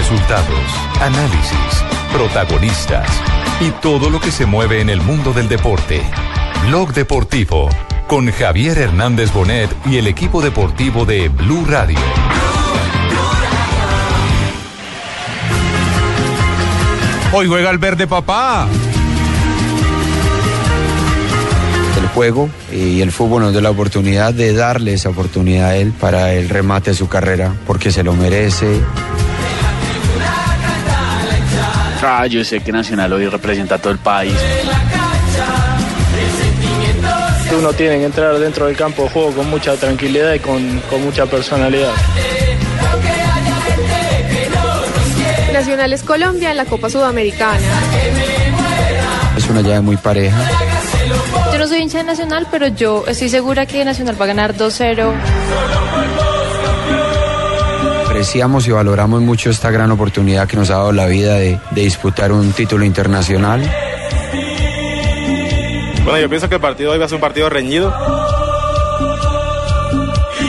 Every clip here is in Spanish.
Resultados, análisis, protagonistas y todo lo que se mueve en el mundo del deporte. Blog Deportivo con Javier Hernández Bonet y el equipo deportivo de Blue Radio. Hoy juega el verde papá. El juego y el fútbol nos dio la oportunidad de darle esa oportunidad a él para el remate de su carrera, porque se lo merece. Ah, yo sé que Nacional hoy representa a todo el país. Uno tiene que entrar dentro del campo de juego con mucha tranquilidad y con, con mucha personalidad. Nacional es Colombia en la Copa Sudamericana. Es una llave muy pareja. Yo no soy hincha de Nacional, pero yo estoy segura que Nacional va a ganar 2-0. Apreciamos y valoramos mucho esta gran oportunidad que nos ha dado la vida de, de disputar un título internacional. Bueno, yo pienso que el partido hoy va a ser un partido reñido.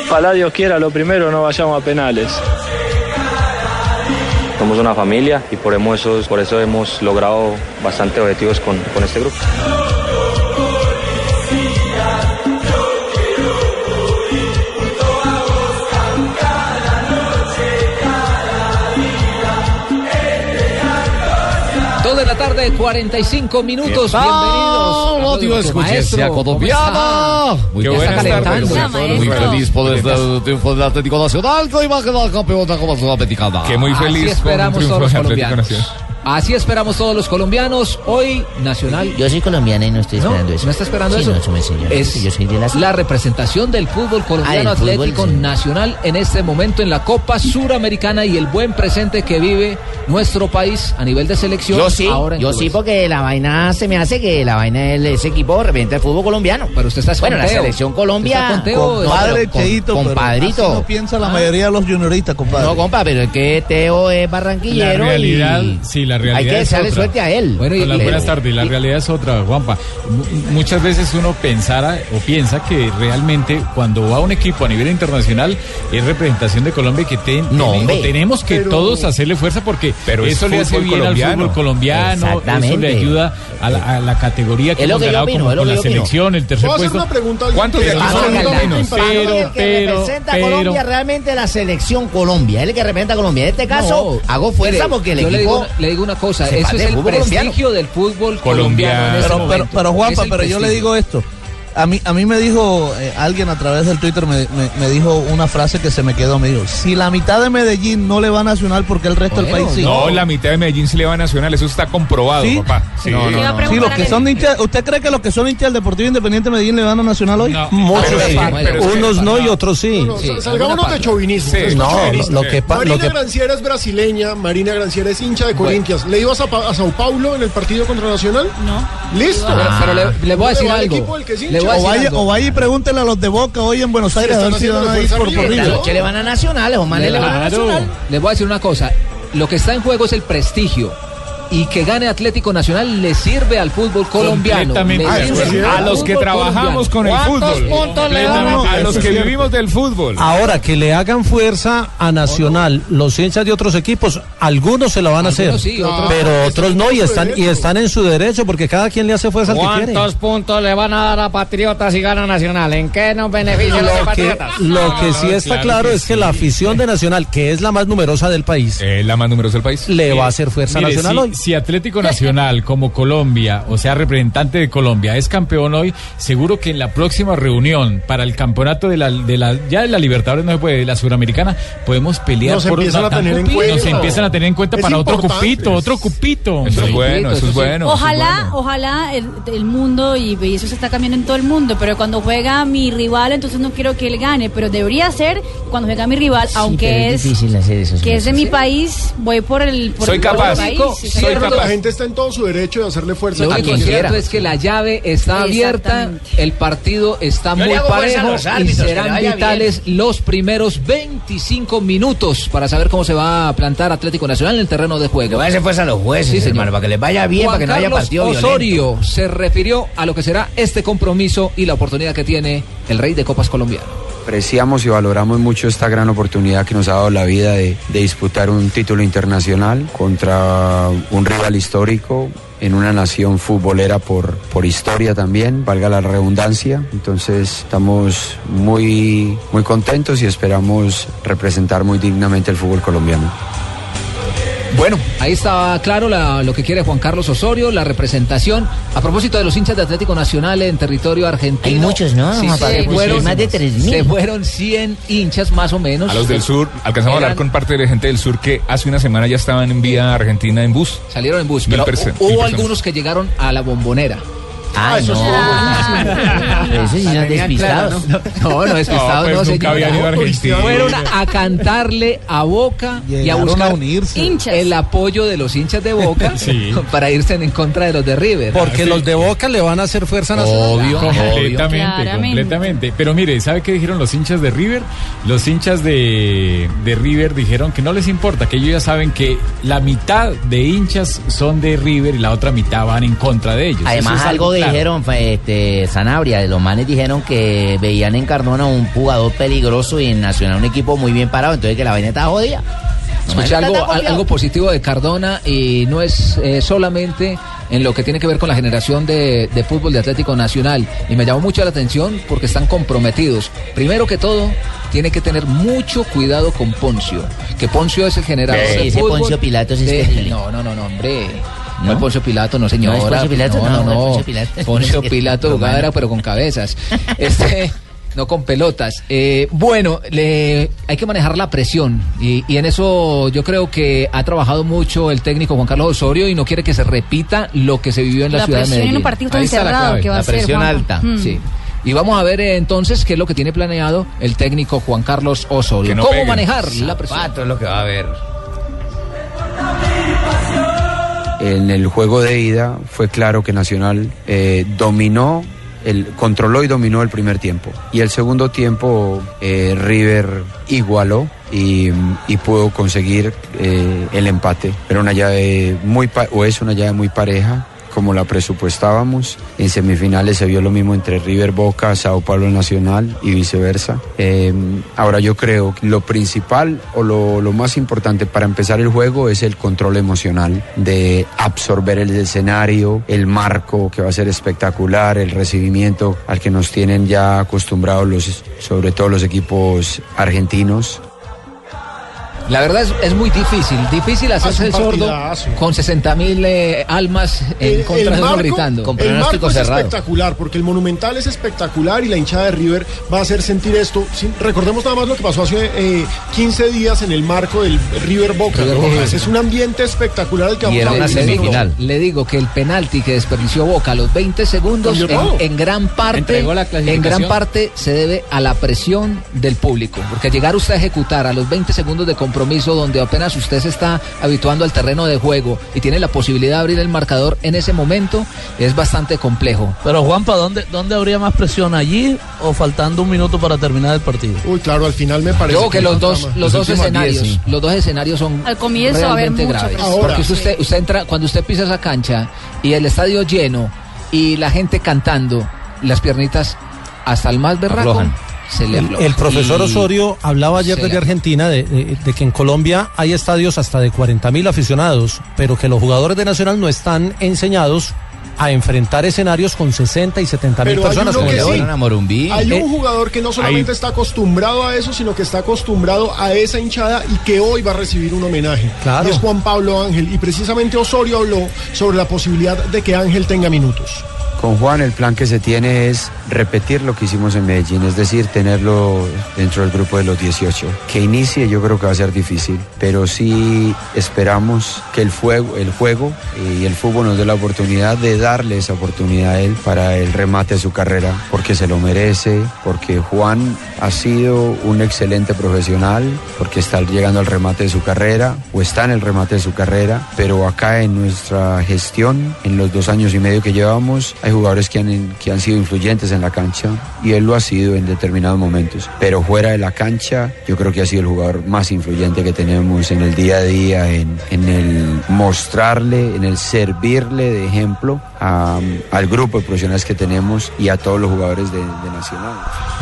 Ojalá Dios quiera, lo primero no vayamos a penales. Somos una familia y por eso, por eso hemos logrado bastantes objetivos con, con este grupo. Tarde, 45 minutos. Bienvenidos. Radio Escuchencia Colombiana. Muy Qué buenas tardes. Muy feliz por el triunfo del Atlético Nacional, que hoy va a quedar campeón de la Copa Sudamericana. Que muy feliz con un triunfo todos los de Atlético. Nacional. Así esperamos todos los colombianos. Hoy, Nacional. Yo soy colombiana y no estoy ¿No? esperando eso. ¿No está esperando Sí, eso? no, eso me señor. Es Yo soy de las... la representación del fútbol colombiano Ah, fútbol, Atlético sí. Nacional en este momento en la Copa Suramericana y el buen presente que vive nuestro país a nivel de selección. Yo sí, ahora yo sí, porque la vaina se me hace que la vaina de ese equipo representa el fútbol colombiano. Pero usted está Bueno, la selección Colombia. ¿Usted está conteo? No, con- Cheito, compadrito. así no piensa la mayoría de los junioristas, compadre. No, compa, pero es que Teo es barranquillero. La realidad, y sí, la Hay realidad que es echarle otra. suerte a él. Bueno, y- Hola, y- buenas tardes. La realidad es otra, Juanpa. Mu- Muchas veces uno pensara o piensa que realmente cuando va un equipo a nivel internacional es representación de Colombia y que ten- No, o tenemos que todos hacerle fuerza porque Pero es eso le hace bien colombiano. al fútbol colombiano, eso le ayuda a la, a la categoría que hemos que ganado opino, como con que la selección, el tercer ¿Puedo hacer puesto. ¿Cuántos de aquí Pero, el que pero, representa a pero- Colombia realmente la selección Colombia. Es el que representa a Colombia. En este caso, No, hago fuerza porque el yo le equipo. digo, le digo una cosa, eso es el prestigio colombiano. del fútbol Colombiano. colombiano. en este Pero, pero, pero Juanpa, pero yo le digo esto. A mí, a mí me dijo eh, alguien a través del Twitter, me, me- me dijo una frase que se me quedó. Me dijo, si la mitad de Medellín no le va a Nacional, porque el resto del país sí? No, la mitad de Medellín se le va a Nacional, eso está comprobado, ¿Sí? papá. Sí. No, Sí, los que son hinchas, ¿usted cree que los que son hinchas del Deportivo Independiente de Medellín le van a Nacional hoy? No. Muchos Pero sí. sí, Unos no y otros sí. Sí, salgámonos de. Sí. Es No, chauvinismo. lo que Marina lo que- Granciera es brasileña, Marina Granciera es hincha de Corinthians. ¿Le ibas a, Sao Paulo en el partido contra Nacional? No. Listo. Pero, pero le, le voy a decir algo. hincha. Le O vaya, o vaya y pregúntele a los de Boca hoy en Buenos Aires a están ver si haciendo van a ir por arriba. por La River. noche le van a Nacional, los manes le van a. Nacional. Les voy a decir una cosa. Lo que está en juego es el prestigio. Y que gane Atlético Nacional le sirve al fútbol colombiano. A los que trabajamos con el ¿Cuántos fútbol. puntos le van a- A los que vivimos del fútbol. Ahora, que le hagan fuerza a Nacional los hinchas de otros equipos, algunos se lo van a hacer, Algunos sí, otros- pero otros no, y están, y están en su derecho, porque cada quien le hace fuerza al que quiere. ¿Cuántos puntos le van a dar a Patriotas si gana Nacional? ¿En qué nos beneficia los Lo que, Patriotas? lo que sí está claro claro que es que la afición de Nacional, que es la más numerosa del país, Eh, la más numerosa del país. le va a hacer fuerza a Mire, Nacional si, hoy. Si Atlético Nacional como Colombia, o sea, representante de Colombia, es campeón hoy, seguro que en la próxima reunión para el campeonato de la, de la ya de la Libertadores no se puede, de la Suramericana, podemos pelear Nos por empiezan a tener en Nos cuenta. empiezan a tener en cuenta Es para otro cupito, otro cupito. Eso es bueno, eso es bueno. eso es Ojalá, bueno. ojalá el, el mundo, y, y eso se está cambiando en todo el mundo, pero cuando juega mi rival, entonces no quiero que él gane, pero debería ser cuando juega mi rival, aunque es es, difícil hacer eso, que es de sí. mi país, voy por el por Soy el capaz. país, sí, Soy señor. capaz. La gente está en todo su derecho de hacerle fuerza Lo único cierto es que la llave está abierta, el partido está Yo muy parejo y serán vitales los primeros 25 minutos para saber cómo se va a plantar Atlético Nacional en el terreno de juego. Que vaya fuerza a los jueces, Sí, señor. hermano, para que les vaya bien, Juan para que no haya partido violento. Osorio se refirió a lo que será este compromiso y la oportunidad que tiene el rey de copas colombiano. Apreciamos y valoramos mucho esta gran oportunidad que nos ha dado la vida de, de disputar un título internacional contra un rival histórico en una nación futbolera por, por historia también, valga la redundancia. Entonces estamos muy, muy contentos y esperamos representar muy dignamente el fútbol colombiano. Bueno, ahí está claro la- lo que quiere Juan Carlos Osorio, la representación. A propósito de los hinchas de Atlético Nacional en territorio argentino. Hay muchos, ¿no? Sí, Juan se, fueron, Más de 3.000. se fueron 100 hinchas más o menos. A los del sur, alcanzamos a hablar con parte de la gente del sur que hace una semana ya estaban en vía Argentina en bus. Salieron en bus, Mil pero hubo algunos que llegaron a la bombonera. Ay, no. Pero eso sí son despistados. No, no, despistados No, no, pues nunca señor. habían ido a Argentina. Fueron a cantarle a Boca y a buscar a unirse. el apoyo de los hinchas de Boca Sí. para irse en contra de los de River. Porque los de Boca le van a hacer fuerza nacional. Obvio, Completamente, completamente. Pero mire, ¿sabe qué dijeron los hinchas de River? Los hinchas de, de River dijeron que no les importa, que ellos ya saben que la mitad de hinchas son de River y la otra mitad van en contra de ellos. Además, Eso es algo claro. dijeron, este, Sanabria, los manes dijeron que veían en Cardona un jugador peligroso y en Nacional un equipo muy bien parado, entonces que la vaina está jodida. Escuché algo, al- algo positivo de Cardona y no es eh, solamente en lo que tiene que ver con la generación de, de fútbol de Atlético Nacional. Y me llamó mucho la atención porque están comprometidos. Primero que todo, tiene que tener mucho cuidado con Poncio. Que Poncio es el generador Sí, del ese fútbol Poncio Pilatos es de-. No, no, no, no, hombre. ¿No? Poncio Pilato, no señora. ¿No es Poncio Pilato? No, No, no. Poncio Pilato. Poncio Pilato era, pero con cabezas. Este, no con pelotas. Eh, bueno, le, hay que manejar la presión y, y en eso yo creo que ha trabajado mucho el técnico Juan Carlos Osorio y no quiere que se repita lo que se vivió en la, La ciudad de presión en Medellín. un partido tan Ahí está la cerrado clave. que va La a ser, presión alta. Mm. Sí. Y vamos a ver eh, entonces qué es lo que tiene planeado el técnico Juan Carlos Osorio. No ¿Cómo manejar la presión? Es lo que va a haber. En el juego de ida fue claro que Nacional eh, dominó, controló y dominó el primer tiempo. Y el segundo tiempo eh, River igualó y, pudo conseguir eh, el empate. Era una llave muy, o es una llave muy pareja como la presupuestábamos. En semifinales se vio lo mismo entre River Boca, Sao Paulo Nacional y viceversa. Eh, ahora yo creo que lo principal o lo, lo más importante para empezar el juego es el control emocional de absorber el escenario, el marco que va a ser espectacular, el recibimiento al que nos tienen ya acostumbrados los, sobre todo los equipos argentinos. La verdad es, es muy difícil, difícil hacerse un el sordo con 60 mil almas en contra de uno gritando. Con el marco es cerrado. espectacular, porque el Monumental es espectacular y la hinchada de River va a hacer sentir esto. Sin- recordemos nada más lo que pasó hace eh, 15 días en el marco del River Boca. River. Boca. Es un ambiente espectacular el que Y vamos era a una semifinal. Le digo que el penalti que desperdició Boca a los 20 segundos en, gran parte la en gran parte se debe a la presión del público, porque llegar usted a ejecutar a los 20 segundos de compromiso donde apenas usted se está habituando al terreno de juego y tiene la posibilidad de abrir el marcador en ese momento es bastante complejo. Pero Juanpa, ¿dónde, ¿dónde habría más presión? ¿Allí o faltando un minuto para terminar el partido? Uy, claro, al final me parece Creo que los no dos, los Los dos escenarios, diez, sí. los dos escenarios son Al comienzo va a haber realmente mucha graves. Ahora, Porque usted, usted entra, cuando usted pisa esa cancha y el estadio lleno y la gente cantando, las piernitas hasta el más berraco Aflojan. Se le El, profesor Y- Osorio hablaba ayer se desde le- Argentina de, de- de que en Colombia hay estadios hasta de 40 mil aficionados, pero que los jugadores de Nacional no están enseñados a enfrentar escenarios con 60 y 70 mil personas. como sí. a Morumbí. Hay Eh, un jugador que no solamente hay- está acostumbrado a eso, sino que está acostumbrado a esa hinchada y que hoy va a recibir un homenaje. Claro. Y es Juan Pablo Ángel. Y precisamente Osorio habló sobre la posibilidad de que Ángel tenga minutos. Con Juan el plan que se tiene es repetir lo que hicimos en Medellín, es decir, tenerlo dentro del grupo de los 18. Que inicie yo creo que va a ser difícil, pero sí esperamos que el, fuego, el juego y el fútbol nos dé la oportunidad de darle esa oportunidad a él para el remate de su carrera, porque se lo merece, porque Juan ha sido un excelente profesional, porque está llegando al remate de su carrera o está en el remate de su carrera, pero acá en nuestra gestión, en los dos años y medio que llevamos, jugadores que han, que han sido influyentes en la cancha y él lo ha sido en determinados momentos, pero fuera de la cancha yo creo que ha sido el jugador más influyente que tenemos en el día a día, en, en el mostrarle, en el servirle de ejemplo a- al grupo de profesionales que tenemos y a todos los jugadores de, de Nacional.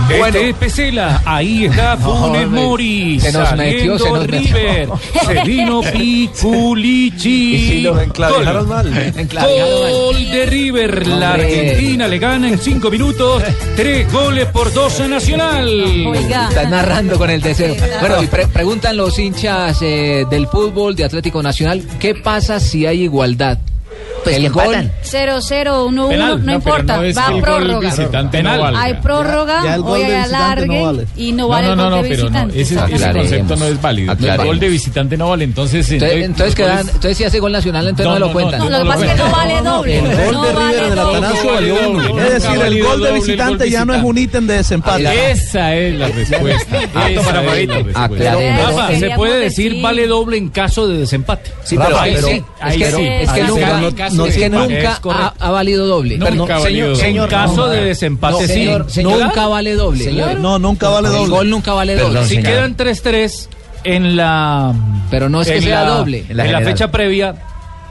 Este es Pesela, ahí está Funes Mori, se nos metió, se nos metió. River, se vino Piculichi. Y si lo enclavijaron Gol. mal. Enclavijaron mal. Gol de River, la. Argentina le gana en cinco minutos, tres goles por dos a Nacional. Oiga. Estás narrando con el deseo. Bueno, y pre- preguntan los hinchas eh, del fútbol de Atlético Nacional, ¿qué pasa si hay igualdad? Pues el gol, empatan. 0-0, 1-1, Penal, no, no, pero importa, no es va a del prórroga. visitante no valga. Hay prórroga, Ya- ya el gol hoy de hay visitante no alargue vale. y no vale no, no, el no, gol de pero no, visitante. ese, ese concepto no es válido. El gol de visitante no vale, entonces... entonces, eh, entonces, los quedan- entonces si hace gol nacional, entonces no, No, lo cuentan. No, no, lo que pasa es que no vale doble. El gol no de vale River en el doble. Atanasio valió uno. Es decir, el gol de visitante ya no es un ítem de desempate. Esa es la respuesta. Esa es la respuesta. Aclaremos. Rafa, se puede decir vale doble en caso de desempate. Sí, pero es que, que En no- caso no de empate, nunca ha, ha valido doble. Nunca Pero- ha valido Señor, doble. en caso de desempate, no, sí. señor, Señor, nunca vale doble. Señor, No, nunca vale el doble. gol nunca vale doble. Perdón, si señor. quedan 3-3 en la. Pero no es que en sea la- doble. En la, general. fecha previa.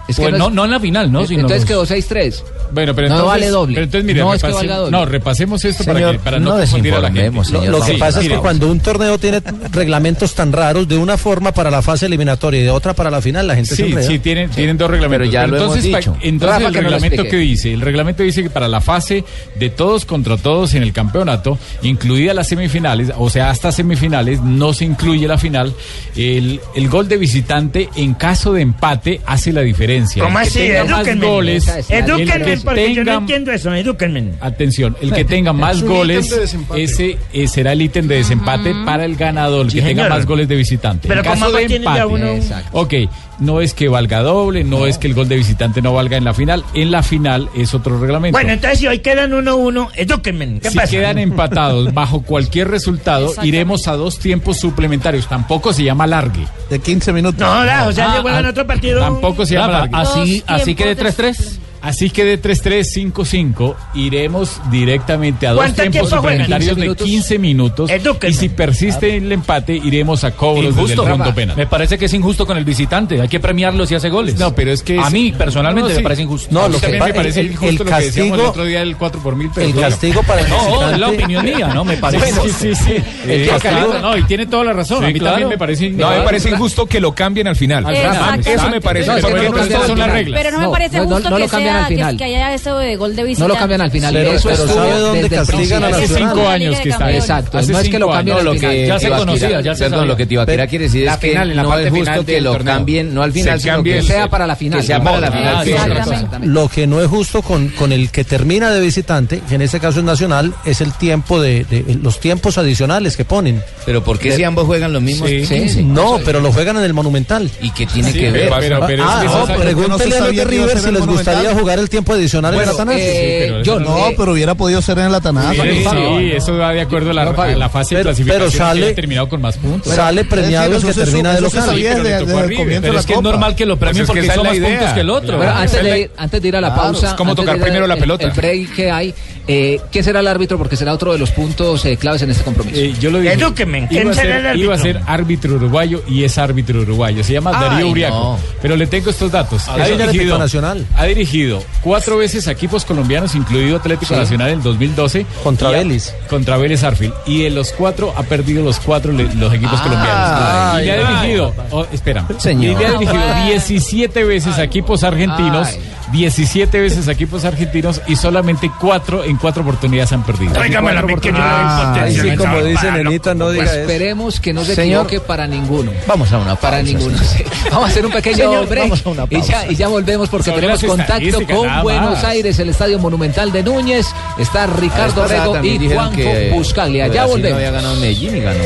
Es que pues no no, es- no en la final, ¿no? Sino entonces quedó 6-3. Bueno, pero No entonces, vale doble. Pero entonces, mire, No es que repase- valga doble. no, repasemos esto Señor, para, que, para no, no confundir a la gente. Lo, lo que Sí, pasa es mire, que cuando un torneo tiene reglamentos tan raros, de una forma para la fase eliminatoria y de otra para la final, la gente se Sí, enreda. sí, tienen, tienen dos reglamentos. Pero ya lo hemos entonces, dicho. entonces Rafa, el que lo reglamento que dice, el reglamento dice que para la fase de todos contra todos en el campeonato, incluidas las semifinales, o sea, hasta semifinales, no se incluye la final. El, el gol de visitante en caso de empate hace la diferencia. ¿Cómo así? más goles, es- porque yo no tenga- entiendo eso, edúquenme. Atención, el que tenga más goles, ese eh, será el ítem de desempate para el ganador, el Sí, que tenga más goles de visitante. Pero en ¿cómo caso de tiene ya empate, uno- ok, no es que valga doble, no, es que el gol de visitante no valga en la final, en la final es otro reglamento. Bueno, entonces si hoy quedan 1-1, edúquenme. ¿Qué si pasa? quedan empatados bajo cualquier resultado, iremos a dos tiempos suplementarios. Tampoco se llama largue. De 15 minutos. No, da, o sea, Ah, le vuelvan ah, otro partido. Tampoco se llama largue. así, así que de tiempos 3-3. Así que de 3-3, 5-5 iremos directamente a dos ¿Cuánto tiempos suplementarios 15 de minutos. 15 minutos. Edúquenme. Y si persiste el empate, iremos a cobros desde el Injusto, fondo penal. Me parece que es injusto con el visitante. Hay que premiarlo si hace goles. No, pero es que A es- mí, personalmente, No, me sí. parece injusto. No, lo que también me parece el- injusto el lo que decíamos el castigo- otro día del 4 por mil, El castigo para el No, es la visitante- opinión mía, ¿no? Me parece. Bueno, sí, sí, sí. El Eh, castigo- no, y tiene toda la razón. Sí, a mí claro. también me parece No, me parece injusto que lo cambien al final. Al final. Exacto. Eso me parece. Pero no son las reglas. Pero no me parece justo que, lo cambian al final. que haya eso de gol de visitante. No lo cambian al final. Pero- eso pero estuvo ¿sabe dónde castigan a. Hace cinco años que está. Exacto, Hace no es que lo cambien al final. que Ya se conocía, ya se Perdón, sabía. lo que Tibaquira quiere decir La es que final, en la no es justo que lo cambien, no al final, sino que sea para la final. Que sea para la final. Lo que no es justo con, el que termina de visitante, que en este caso es nacional, es el tiempo de, de- los tiempos adicionales que ponen. Pero ¿por qué si ambos juegan los mismos? Sí. 15? No, pero lo juegan en el Monumental. ¿Y qué tiene que ver? pero- pero ah, no, pregúntele a los de River si les gustaría Monumental. Jugar el tiempo adicional en el Atanasio. eh, yo No, eh, pero hubiera podido ser en el Atanasio. Sí, eso va de acuerdo a la, a la fase de Pero- clasificación pero sale- que terminado con más puntos. Sale premiado el que termina de local. pero le desde- tocó desde a el River, comienzo Pero de es que es normal que lo premien Pues es que porque es la más idea. puntos que el otro. Bueno, antes, es de, antes de ir a la pausa. como antes tocar de ir primero la el- pelota. El break que hay. Eh, ¿Quién será el árbitro? Porque será otro de los puntos eh, claves en este compromiso. Eh, yo lo dije. Edúqueme, ¿quién iba, a será ser, el árbitro? iba a ser árbitro uruguayo y es árbitro uruguayo. Se llama Ay, Darío Uriaco. no. Pero le tengo estos datos. Es Atlético Nacional. ha dirigido cuatro veces a equipos colombianos, incluido Atlético Sí. Nacional en 2012. Contra Vélez. Contra Vélez Arfield. Y de los cuatro ha perdido los cuatro le- los equipos colombianos. Y le ha dirigido, oh, espera, Señor. y le ha dirigido Ay. 17 veces a equipos argentinos. Ay. 17 veces a equipos argentinos y solamente cuatro en cuatro oportunidades han perdido. Tráigame la sí, me como dice. Nenita, no diga eso. Esperemos que no se Señor. equivoque para ninguno. Vamos a una Para pausa, ninguno. señor. sí. Vamos a hacer un pequeño Señor, break vamos a una y, ya, y ya volvemos porque tenemos contacto con Buenos. Aires, el Estadio Monumental de Núñez. Está Ricardo Rego y Juanjo Buscaglia. Ya volvemos. No había ganado Medellín y ganó.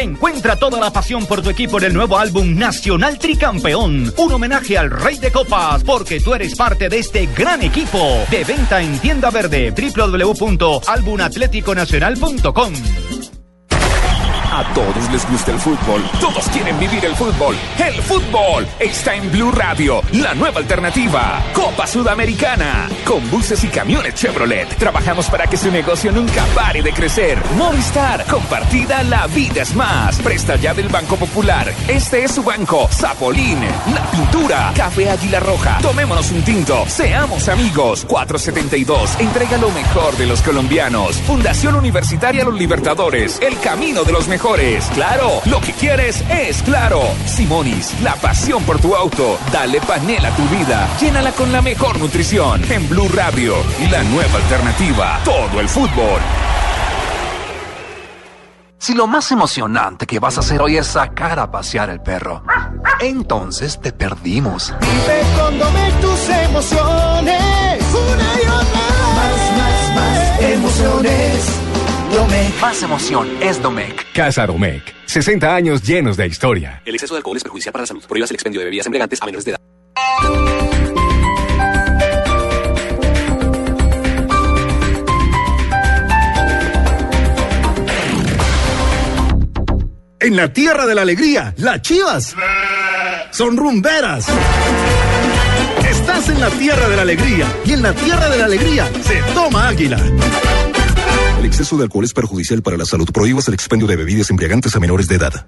Encuentra toda la pasión por tu equipo en el nuevo álbum Nacional Tricampeón. Un homenaje al Rey de Copas, porque tú eres parte de este gran equipo. De venta en tienda verde www.albumatleticonacional.com. A todos les gusta el fútbol, todos quieren vivir el fútbol. El fútbol está en Blue Radio, la nueva alternativa. Copa Sudamericana. Con buses y camiones Chevrolet. Trabajamos para que su negocio nunca pare de crecer. Movistar, compartida, la vida es más. Presta ya del Banco Popular. Este es su banco. Zapolín, la pintura, Café Águila Roja. Tomémonos un tinto. Seamos amigos. 472. Entrega lo mejor de los colombianos. Fundación Universitaria Los Libertadores. El camino de los mejores. Claro, lo que quieres es claro. Simonis, la pasión por tu auto. Dale panela a tu vida. Llénala con la mejor nutrición. En Blue Radio, la nueva alternativa. Todo el fútbol. Si lo más emocionante que vas a hacer hoy es sacar a pasear el perro, entonces te perdimos. Vive tus emociones. Una y otra Más, más, más emociones. Domec. Más emoción es Domec. Casa Domec. 60 años llenos de historia. El exceso de alcohol es perjudicial para la salud. Prohíbas el expendio de bebidas embriagantes a menores de edad. En la tierra de la alegría, las chivas son rumberas. Estás en la tierra de la alegría y en la tierra de la alegría se toma águila. El exceso de alcohol es perjudicial para la salud. Prohíbas el expendio de bebidas embriagantes a menores de edad.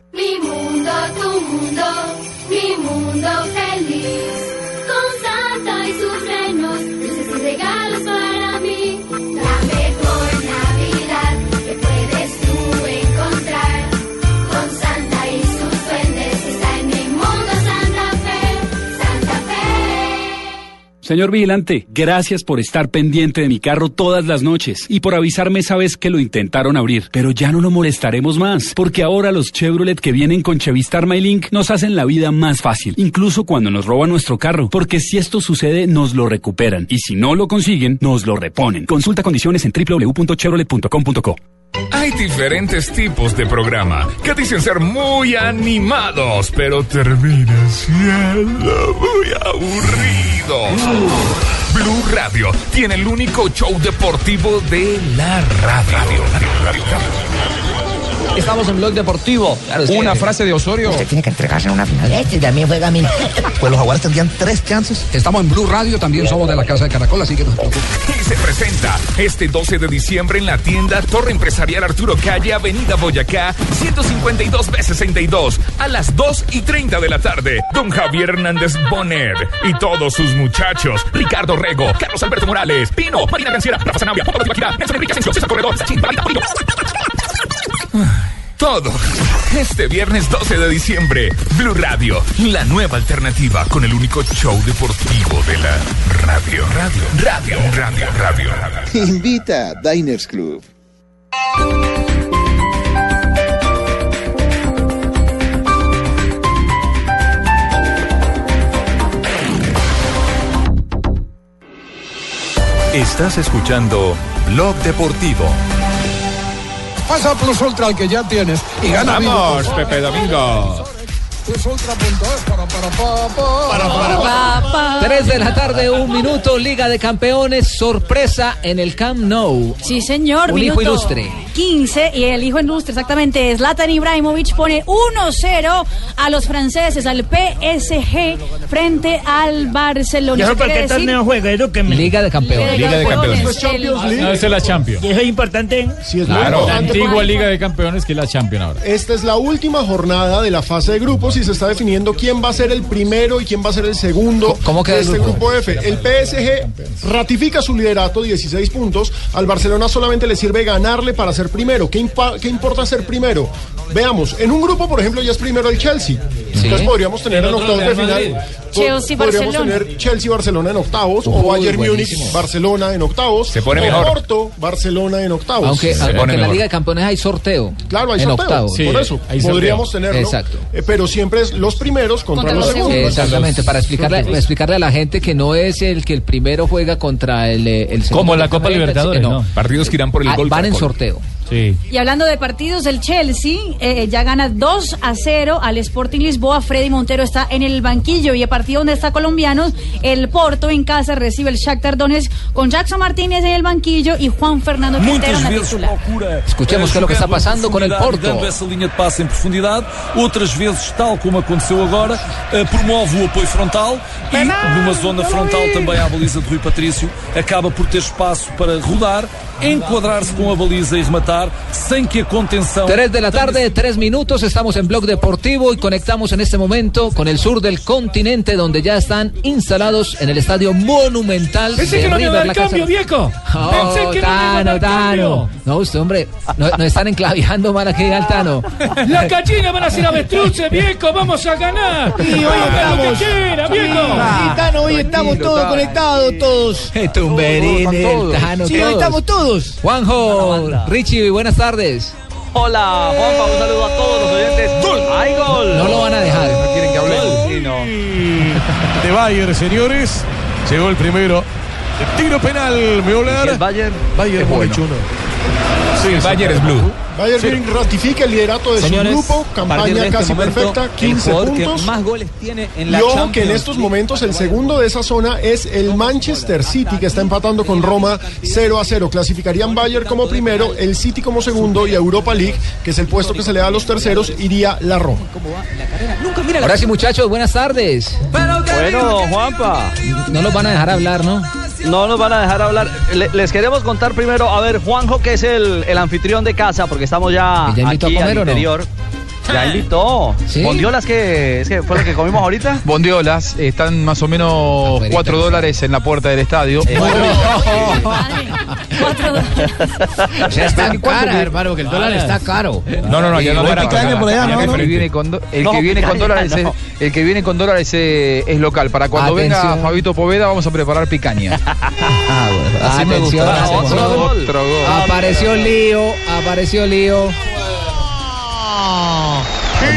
Señor vigilante, gracias por estar pendiente de mi carro todas las noches y por avisarme esa vez que lo intentaron abrir. Pero ya no lo molestaremos más, porque ahora los Chevrolet que vienen con Chevistar MyLink nos hacen la vida más fácil, incluso cuando nos roban nuestro carro, porque si esto sucede nos lo recuperan y si no lo consiguen, nos lo reponen. Consulta condiciones en www.chevrolet.com.co. Hay diferentes tipos de programa que dicen ser muy animados, pero terminan siendo muy aburridos. Blue Radio tiene el único show deportivo de la radio. Estamos en Blog Deportivo. Una frase de Osorio. Usted tiene que entregarse en una final. Este también juega a mí. Pues los jaguares tendrían tres chances. Estamos en Blue Radio, también somos de la Casa de Caracol, así que no se preocupe. Y se presenta este 12 de diciembre en la tienda Torre Empresarial Arturo Calle, Avenida Boyacá, 152 b 62 a las 2 y 30 de la tarde. Don Javier Hernández Bonet y todos sus muchachos, Ricardo Rego, Carlos Alberto Morales, Pino, Marina Canciera, Rafa Zanabria, Pablo Tibaquira, Nelson Enrique Asensio, César Corredor, Sachín, Pablito Polillo. Todo. Este viernes 12 de diciembre, Blue Radio, la nueva alternativa con el único show deportivo de la radio. Radio, radio, radio, radio. radio. Invita a Diners Club. Estás escuchando Blog Deportivo. Pasa Plus Ultra el que ya tienes y gana Vamos. Pepe Domingo. Plus Ultra.es para para pa, pa. Tres de la tarde, un minuto, Liga de Campeones, sorpresa en el Camp Nou. Sí, señor. Un hijo ilustre. 15 y el hijo ilustre, exactamente. Zlatan Ibrahimovic pone 1-0 a los franceses, al PSG, frente al Barcelona. ¿Y eso torneo juega? Liga de Campeones. Liga de Campeones. Esto es. No, es la Champions. ¿Y eso es importante? Sí, es Claro, la antigua Liga de Campeones que es la Champions ahora. Esta es la última jornada de la fase de grupos y se está definiendo quién va a ser el primero y quién va a ser el segundo ¿Cómo queda de el este grupo? grupo F. El PSG ratifica su liderato, 16 puntos. Al Barcelona solamente le sirve ganarle para ser primero. ¿Qué, impa- qué importa ser primero? Veamos, en un grupo, por ejemplo, ya es primero el Chelsea. Entonces podríamos tener en octavos de final. Chelsea, podríamos Barcelona. tener Chelsea Barcelona en octavos o Bayern. Múnich Barcelona en octavos. Se pone o mejor. Porto Barcelona en octavos. Aunque, Se aunque en la. Liga de Campeones hay sorteo. Claro, hay en sorteo. octavos. Sí, por eso hay sorteo. podríamos tenerlo. Exacto. Eh, pero siempre es los primeros contra, Contra los los segundos. Exactamente, para explicarle, explicarle a la gente que no es el que el primero juega contra el, eh, el segundo. Como la Copa juega, Libertadores, eh, ¿no? Partidos que irán por el Ah, gol. Van en sorteo. Sí. Y hablando de partidos, el Chelsea eh, ya gana 2 a 0 al Sporting Lisboa. Freddy Montero está en el banquillo y el partido donde está colombiano, el Porto en casa recibe el Shakhtar Donetsk con Jackson Martínez en el banquillo y Juan Fernando Quintero en la titular. Escuchemos eh, qué es lo que está pasando con el Porto. Dando essa linha de passe em profundidade, outras vezes, tal como aconteceu agora, eh, promove o apoio frontal e numa zona frontal também à baliza de Rui Patrício, acaba por ter espaço para rodar, enquadrar-se com a baliza e rematar, sem que a contenção 3 de la tarde, 3 minutos, estamos en Blog Deportivo y conectamos en este momento con el sur del continente donde ya están instalados en el estadio monumental Pensé de que no me iba a River dar La cambio, viejo. Oh, Pensé que no me iba a Tano, cambio. Tano. No, usted, hombre, no, no están enclavijando mal aquí al Tano. Las gallinas van a ser avestruces, viejo. Vamos a ganar. Y hoy estamos. quiera, viejo. Sí, Tano, hoy estamos todos conectados, todos. Tumberín, el Tano, Sí, hoy estamos todos. Juanjo, Richie, buenas tardes. Hola, Juanpa, un saludo a todos los oyentes. ¡Hay gol! No lo van a dejar. No quieren que. Sí, no. de Bayern, señores. Llegó el primero. El tiro penal, Müller. el Bayern? Bayern Es bueno. 1. Sí, el Bayern es blue. Bayern Múnich ratifica el liderato de Señores, su grupo, campaña este casi momento, perfecta, el 15 jugador que puntos. más goles tiene en la y ojo que en estos momentos el segundo de esa zona es el Manchester City que está empatando con Roma 0 a 0. Clasificarían Bayern como primero, el City como segundo y Europa League, que es el puesto que se le da a los terceros, iría la Roma. Ahora sí, muchachos, buenas tardes. Bueno, Juanpa. No los van a dejar hablar, ¿no? No nos van a dejar hablar. Le- les queremos contar primero, a ver, Juanjo, que es el, el anfitrión de casa, porque estamos ya, ¿Y ya invitó aquí al no? Ya invitó. ¿Bondiolas que, es que fue lo que comimos ahorita? Bondiolas están más o menos 4 dólares en la puerta del estadio. O sea, está cara, hermano, que el dólar está caro. No, no, no, ya no el que viene con, do- el No, que viene con picaña, dólares no. es, el que viene con dólares es, es local. Para cuando Atención. venga Fabito Poveda vamos a preparar picaña. Así me Atención, gusta. atención. Otro gol. Apareció Lío, apareció Lío.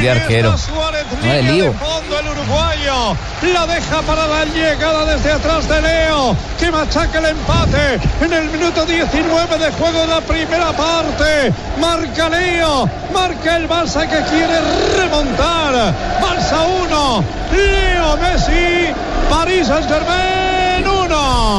De arquero. No, de Lío. fondo el uruguayo. La deja para la llegada desde atrás de Leo. Que machaca el empate en el minuto 19 de juego de la primera parte. Marca Leo. Marca el Barça que quiere remontar. Barça 1. Leo Messi. París Saint Germain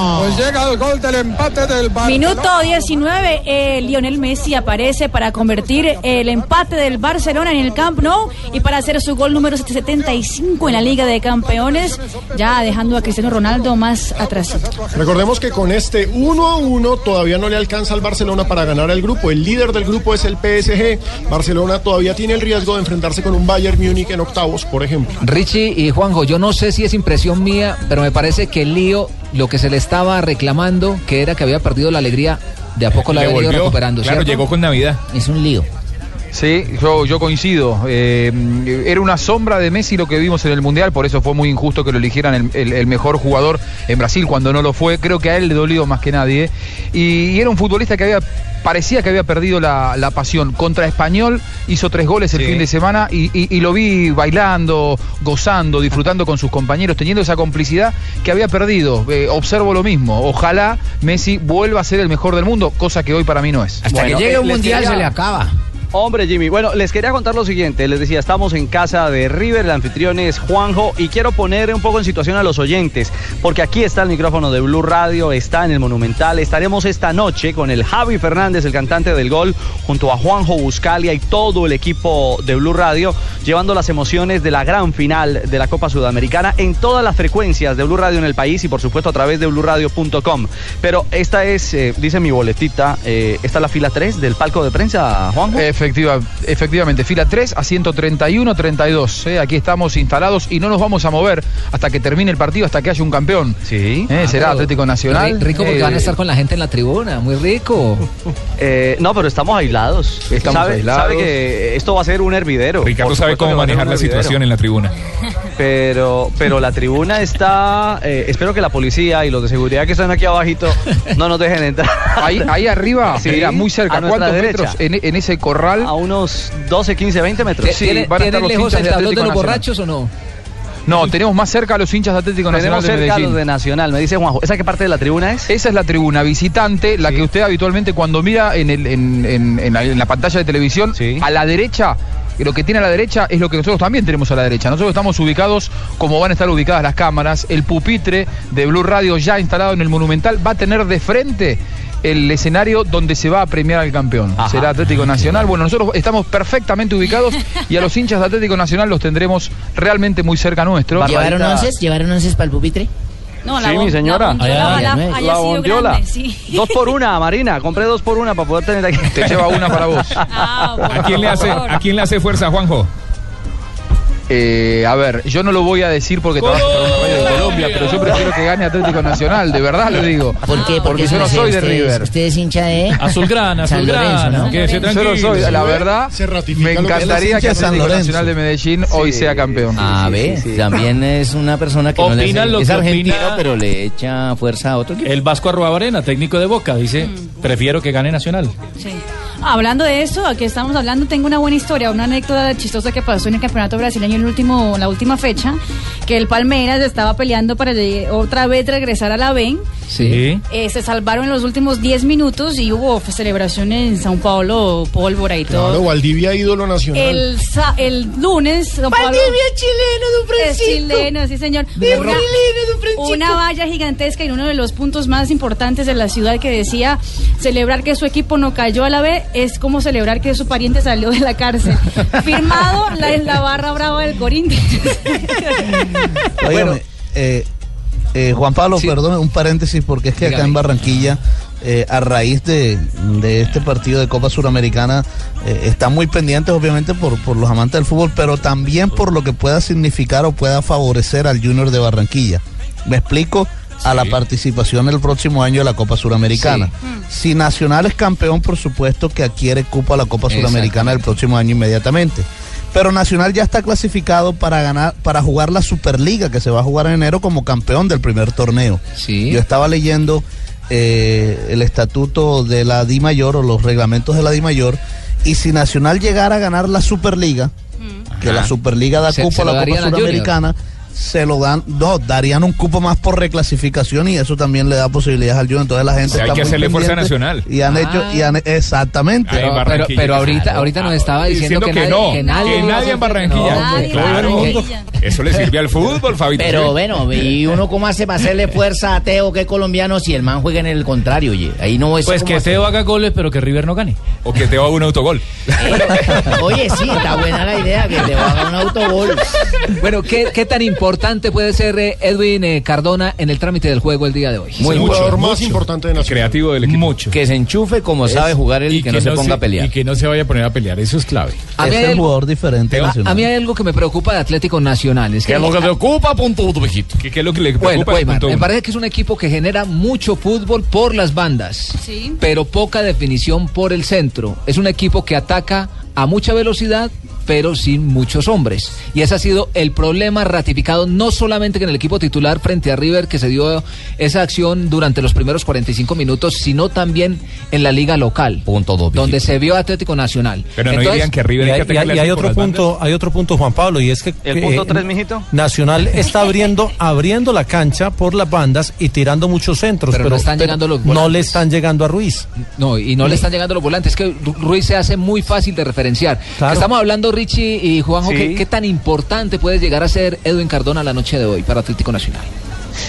1. Pues llega el gol del empate del Barça. Minuto 19, eh, Lionel Messi aparece para convertir el empate del Barcelona en el Camp Nou y para hacer su gol número 75 en la Liga de Campeones, ya dejando a Cristiano Ronaldo más atrás. Recordemos que con este 1 a 1 todavía no le alcanza al Barcelona para ganar el grupo. El líder del grupo es el PSG. Barcelona todavía tiene el riesgo de enfrentarse con un Bayern Múnich en octavos, por ejemplo. Richie y Juanjo, yo no sé si es impresión mía, pero me parece que el lío, lo que se le estaba reclamando, que era que había perdido la alegría, de a poco la Le había ido volvió. recuperando. Claro, ¿cierto? llegó con Navidad. Es un lío. Sí, yo, yo coincido. Eh, era una sombra de Messi lo que vimos en el Mundial, por eso fue muy injusto que lo eligieran el, el- el mejor jugador en Brasil cuando no lo fue. Creo que a él le dolió más que nadie. Y, y era un futbolista que había parecía que había perdido la, la pasión. Contra Español hizo tres goles el fin de semana y, y- y lo vi bailando, gozando, disfrutando con sus compañeros, teniendo esa complicidad que había perdido. Eh, observo lo mismo. Ojalá Messi vuelva a ser el mejor del mundo, cosa que hoy para mí no es. Hasta que llegue eh, un mundial quería- se le acaba. Hombre, Jimmy. Bueno, les quería contar lo siguiente. Les decía, estamos en casa de River, el anfitrión es Juanjo, y quiero poner un poco en situación a los oyentes, porque aquí está el micrófono de Blue Radio, está en el Monumental. Estaremos esta noche con el Javi Fernández, el cantante del gol, junto a Juanjo Buscalia y todo el equipo de Blue Radio, llevando las emociones de la gran final de la Copa Sudamericana en todas las frecuencias de Blue Radio en el país y, por supuesto, a través de bluradio.com. Pero esta es, eh, dice mi boletita, eh, esta es la fila 3 del palco de prensa, Juanjo. Efectiva, efectivamente, fila 3 a 131, 32. ¿eh? Aquí estamos instalados y no nos vamos a mover hasta que termine el partido, hasta que haya un campeón. Sí. ¿Eh? Será pero Atlético Nacional. ri- Rico porque Eh, van a estar con la gente en la tribuna, muy rico. Eh, no, pero estamos aislados. Estamos sabe, aislados. sabe que esto va a ser un hervidero. Ricardo Por sabe cómo manejar la hervidero. situación en la tribuna. Pero, pero la tribuna está. eh, espero que la policía y los de seguridad que están aquí abajito no nos dejen entrar. Ahí, ahí arriba, Sí, mira, muy cerca. ¿Cuántos metros en, en ese corral? A unos 12, 15, 20 metros. Sí, ¿Tiene, van a estar ¿tiene los lejos hinchas el de tablón de Atlético los Nacional. borrachos o no? No, tenemos más cerca a los hinchas de Atlético Nacional Tenemos de cerca a los de Nacional. Me dice Juanjo, ¿esa qué parte de la tribuna es? Esa es la tribuna visitante, la que usted habitualmente cuando mira en, el- en- en- en la, en la pantalla de televisión, a la derecha, lo que tiene a la derecha es lo que nosotros también tenemos a la derecha. Nosotros estamos ubicados como van a estar ubicadas las cámaras. El pupitre de Blue Radio ya instalado en el Monumental va a tener de frente el escenario donde se va a premiar al campeón. Será Atlético Nacional. Bueno, nosotros estamos perfectamente ubicados y a los hinchas de Atlético Nacional los tendremos realmente muy cerca nuestro. ¿Llevaron onces? ¿Llevaron onces para el pupitre? No, la Sí, mi señora. la bondiola. Dos por una, Marina. Compré dos por una para poder tener aquí. Te lleva una para vos. Ah, ¿A quién le hace, a quién le hace fuerza, Juanjo? Eh, a ver, yo no lo voy a decir porque trabajo para una radio de Colombia, pero yo prefiero que gane Atlético Nacional, de verdad lo digo. ¿Por qué? Porque yo no soy de usted- River. Usted es hincha de Azulgrana, San Azulgrana, Lorenzo, ¿no? Yo no soy, la verdad, Se me encantaría que Atlético. Nacional de Medellín hoy sea campeón. Ah, ve, también es una persona que no le Opina hace- lo es que argentino, opina- pero le echa fuerza a otro equipo. El Vasco Arruabarena, técnico de Boca, dice, prefiero que gane Nacional. Sí. Hablando de eso, aquí estamos hablando, tengo una buena historia, una anécdota chistosa que pasó en el campeonato brasileño en el último, la última fecha, que el Palmeiras estaba peleando para otra vez regresar a la B. Sí. Eh, se salvaron en los últimos 10 minutos y hubo celebración en Sao Paulo, pólvora y todo. Claro, Valdivia, ídolo nacional. El, sa- el lunes, Sao Paulo- Valdivia chileno, don es Francisco. chileno, sí señor. De Una- chileno, don Francisco. una valla gigantesca en uno de los puntos más importantes de la ciudad que decía celebrar que su equipo no cayó a la B es como celebrar que su pariente salió de la cárcel. Firmado la, en la barra brava del Corinthians. Óigame, eh, eh, Juan Pablo, perdón, un paréntesis, porque es que acá en Barranquilla, eh, a raíz de, de este partido de Copa Suramericana, eh, están muy pendientes, obviamente, por, por los amantes del fútbol, pero también por lo que pueda significar o pueda favorecer al Junior de Barranquilla. Me explico a la participación el próximo año de la Copa Suramericana. Si Nacional es campeón, por supuesto que adquiere cupo a la Copa Suramericana el próximo año inmediatamente. Pero Nacional ya está clasificado para ganar, para jugar la Superliga que se va a jugar en enero como campeón del primer torneo. Yo estaba leyendo eh, el estatuto de la Di Mayor o los reglamentos de la Di Mayor y si Nacional llegara a ganar la Superliga, que la. Superliga da Se- cupo se a la Copa darían a Junior. Se lo dan, no, darían un cupo más por reclasificación y eso también le da posibilidades al Junior. Entonces la gente O sea, hay está que muy hacerle fuerza nacional. Y han hecho, y han, exactamente. Ay, Pero, Barranquilla, pero, pero ahorita, claro. ahorita nos estaba diciendo, Diciendo que nadie, no, que nadie, que hacer en Barranquilla. No, Nadie, claro. Eso le sirve al fútbol, Fabito. Pero bueno, ¿y uno cómo hace para hacerle fuerza a Teo, que es colombiano, si el man juega en el contrario, oye? Ahí no es Pues que Teo haga goles, pero que River no gane. O que Teo haga un autogol. Oye, sí, está buena la idea, que Teo haga un autogol. Bueno, ¿qué, qué tan importante puede ser eh, Edwin eh, Cardona en el trámite del juego el día de hoy? Es el jugador más importante de Nacional. Creativo del equipo. Mucho. Que se enchufe como sabe jugar él y que, no se ponga a pelear. Y que no se vaya a poner a pelear, eso es clave. A mí es el jugador diferente. A, Nacional. a mí hay algo que me preocupa de Atlético Nacional. Es que, ocupa, punto, viejito? ¿Qué, qué es lo que le Bueno, preocupa? Weimar, Punto me uno. parece que es un equipo que genera mucho fútbol por las bandas, Sí. pero poca definición por el centro. Es un equipo que ataca a mucha velocidad, pero sin muchos hombres. Y ese ha sido el problema ratificado no solamente en el equipo titular frente a River, que se dio esa acción durante los primeros 45 minutos, sino también en la liga local, donde se vio Atlético Nacional. Pero no dirían que River Y hay que y hay- y hay otro bandas. punto, hay otro punto, Juan Pablo, y es que ¿El eh, punto tres, mijito? Nacional está abriendo, abriendo la cancha por las bandas y tirando muchos centros, Pero pero, no están pero llegando los no le están llegando a Ruiz. No, y no le están llegando los volantes. Es que Ru- Ruiz se hace muy fácil de referenciar. Claro. Estamos hablando, Richie y Juanjo, Sí. ¿qué, qué tan importante puede llegar a ser Edwin Cardona la noche de hoy para Atlético Nacional?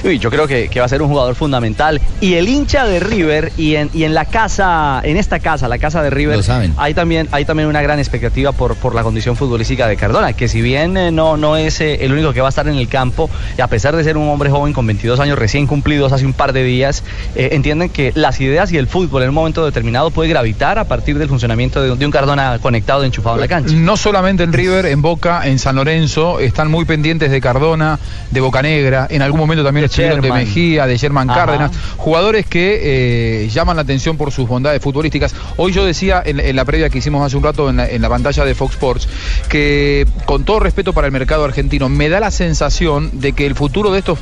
Uy, yo creo que, que va a ser un jugador fundamental. Y el hincha de River y en, y en la casa, en esta casa, la casa de River, Lo saben. hay también, hay también una gran expectativa por, por la condición futbolística de Cardona, que si bien eh, no, no es eh, el único que va a estar en el campo, y a pesar de ser un hombre joven con 22 años recién cumplidos hace un par de días, eh, entienden que las ideas y el fútbol en un momento determinado puede gravitar a partir del funcionamiento de, un- de un Cardona conectado, enchufado en la cancha. No solamente en River, en Boca, en San Lorenzo, están muy pendientes de Cardona, de Boca Negra, en algún momento también De estuvieron de Sherman. Mejía, de Germán Ajá. Cárdenas, jugadores que eh, llaman la atención por sus bondades futbolísticas. Hoy yo decía en, en la previa que hicimos hace un rato en la, en la pantalla de Fox Sports que con todo respeto para el mercado argentino, me da la sensación de que el futuro de estos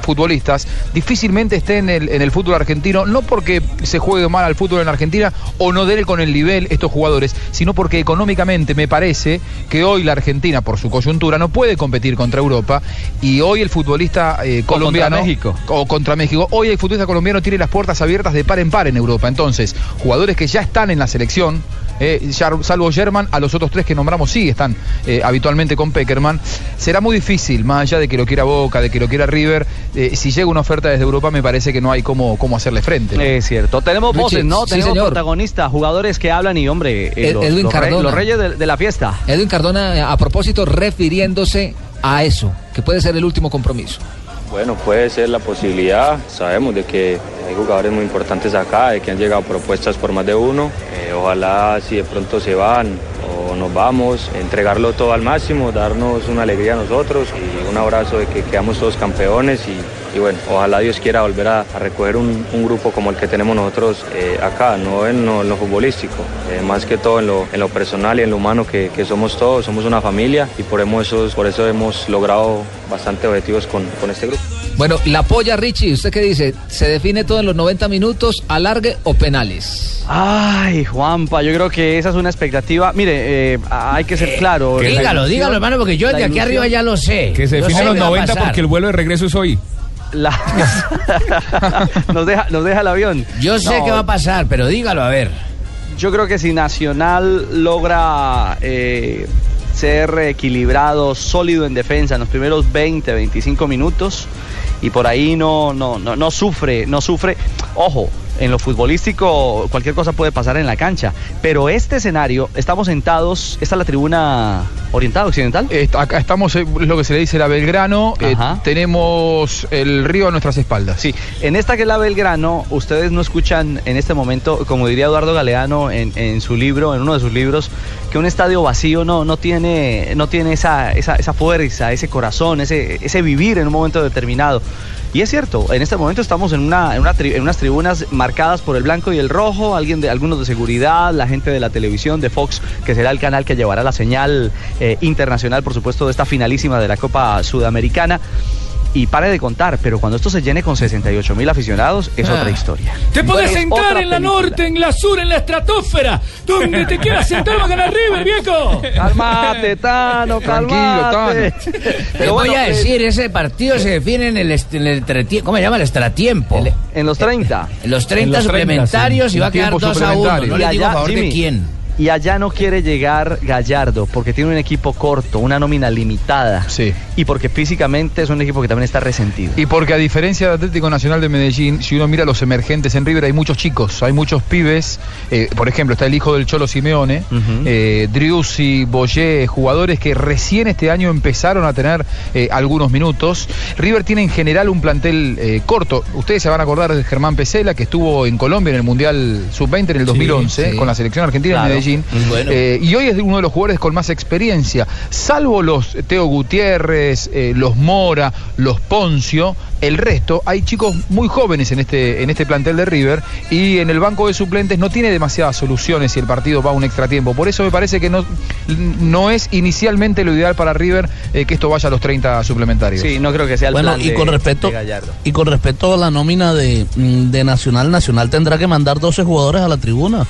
futbolistas difícilmente estén en el, en el fútbol argentino, no porque se juegue mal al fútbol en Argentina o no den con el nivel estos jugadores, sino porque económicamente me parece que hoy la Argentina, por su coyuntura, no puede competir contra Europa y hoy el futbolista eh, contra colombiano México. o contra México, hoy el futbolista colombiano tiene las puertas abiertas de par en par en Europa. Entonces, jugadores que ya están en la selección, eh, salvo German, a los otros tres que nombramos sí están eh, habitualmente con Peckerman. Será muy difícil, más allá de que lo quiera Boca, de que lo quiera River, eh, si llega una oferta desde Europa me parece que no hay cómo, cómo hacerle frente. ¿no? Es cierto. Tenemos Richie, voces, ¿no? sí, Tenemos señor. protagonistas, jugadores que hablan y, hombre, eh, los, Edwin los rey- Cardona. los reyes de, de la fiesta. Edwin Cardona, a propósito, refiriéndose a eso, que puede ser el último compromiso. Bueno, puede ser la posibilidad. Sabemos de que hay jugadores muy importantes acá, de que han llegado propuestas por más de uno. Eh, ojalá si de pronto se van o nos vamos, entregarlo todo al máximo, darnos una alegría a nosotros y un abrazo de que quedamos todos campeones y, y bueno, ojalá Dios quiera volver a, a recoger un, un grupo como el que tenemos nosotros eh, acá, no en lo, en lo futbolístico, eh, más que todo en lo, en lo personal y en lo humano que, que somos todos, somos una familia y por eso, por eso hemos logrado bastante objetivos con, con este grupo. Bueno, la polla, Richie, ¿usted qué dice? ¿Se define todo en los 90 minutos, alargue o penales? Ay, Juanpa, yo creo que esa es una expectativa. Mire, eh, hay que ser claro. dígalo, ilusión- dígalo, hermano, porque yo de aquí arriba ya lo sé. Que se define sé los qué va a 90 pasar. porque el vuelo de regreso es hoy. La- nos, deja, nos deja el avión. Yo sé No, qué va a pasar, pero dígalo, a ver. Yo creo que si Nacional logra eh, ser equilibrado, sólido en defensa en los primeros 20, 25 minutos y por ahí no, no, no, no sufre, no sufre. Ojo, en lo futbolístico cualquier cosa puede pasar en la cancha, pero este escenario, estamos sentados, esta es la tribuna oriental, occidental. acá estamos, eh, lo que se le dice la Belgrano, eh, tenemos el río a nuestras espaldas. Sí, en esta que es la Belgrano, ustedes no escuchan en este momento, como diría Eduardo Galeano en, en su libro, en uno de sus libros, que un estadio vacío no, no tiene, no tiene esa, esa, esa fuerza, ese corazón, ese, ese vivir en un momento determinado. Y es cierto, en este momento estamos en, una, en, unas tribunas marcadas por el blanco y el rojo, alguien de, algunos de seguridad, la gente de la televisión, de Fox, que será el canal que llevará la señal eh, internacional, por supuesto, de esta finalísima de la Copa Sudamericana. Y pare de contar, pero cuando esto se llene con 68 mil aficionados, es Ah. otra historia. Te podés Bueno, sentar en la película. norte, en la sur, en la estratosfera. Donde te quieras sentar va a ganar River, viejo. Calmate, Tano, calmate. Te voy a decir, ese partido se define en el, en el ¿cómo se llama? El extratiempo. En los 30. En los 30 suplementarios y va a quedar 2 a 1. No Y le digo a favor de quién. Y allá no quiere llegar Gallardo porque tiene un equipo corto, una nómina limitada. Sí. Y porque físicamente es un equipo que también está resentido. Y porque a diferencia del Atlético Nacional de Medellín, si uno mira los emergentes en River, hay muchos chicos, hay muchos pibes. eh, por ejemplo, está el hijo del Cholo Simeone, eh, Driussi, Boyé, jugadores que recién este año empezaron a tener eh, algunos minutos. River tiene en general un plantel corto. Ustedes se van a acordar de Germán Pesela, que estuvo en Colombia en el Mundial Sub-20 en el 2011, sí. con la selección argentina Claro. Medellín. Bueno. Eh, y hoy es uno de los jugadores con más experiencia. Salvo los Teo Gutiérrez, eh, los Mora, los Poncio, el resto, hay chicos muy jóvenes en este, en este plantel de River y en el banco de suplentes no tiene demasiadas soluciones si el partido va a un extra tiempo. Por eso me parece que no, no es inicialmente lo ideal para River eh, que esto vaya a los 30 suplementarios. Sí, no creo que sea el Bueno, plan y de- con respecto de Gallardo. y con respecto a la nómina de, mm, de Nacional, Nacional tendrá que mandar 12 jugadores a la tribuna.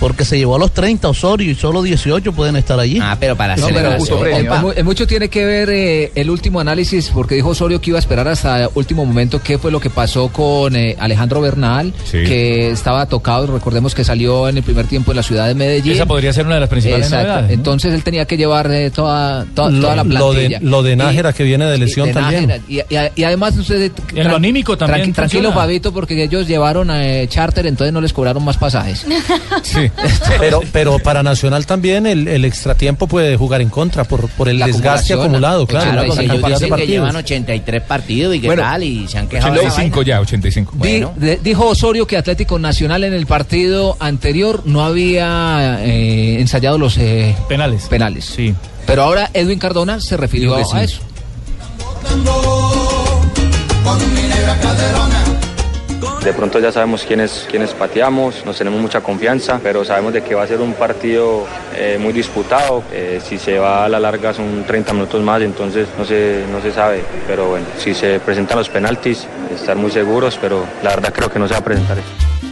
Porque se llevó a los 30 Osorio y solo 18 pueden estar allí. Ah, pero para No, pero, justo eh, premio. en en mucho tiene que ver eh, el último análisis, porque dijo Osorio que iba a esperar hasta el último momento qué fue lo que pasó con eh, Alejandro Bernal, Sí. que estaba tocado, recordemos que salió en el primer tiempo en la ciudad de Medellín. Esa podría ser una de las principales Exacto. novedades, ¿no? Entonces él tenía que llevar eh, toda, toda, Lo- toda la lo de- plantilla. lo de Nájera, que viene de lesión de también. Nájera. Y, y- y además usted... Y en lo anímico también Tranquilo. Fabito, porque ellos llevaron eh, charter, entonces no les cobraron más pasajes. Sí. Pero, pero para Nacional también el, el extratiempo puede jugar en contra por, por el La desgaste acumulado, claro, Claro, ellos dicen que llevan partidos. 83 partidos y qué Bueno, tal, y se han quejado de esa 85 vaina. ya, 85. Di- de- dijo Osorio que Atlético Nacional en el partido anterior no había eh, ensayado los eh, penales. penales. Sí. Pero ahora Edwin Cardona se refirió que a sí. eso. De pronto ya sabemos quiénes, quiénes pateamos, nos tenemos mucha confianza, pero sabemos de que va a ser un partido eh, muy disputado. Eh, si se va a la larga son 30 minutos más, entonces no se, no se sabe. Pero bueno, si se presentan los penaltis, estar muy seguros, pero la verdad creo que no se va a presentar eso.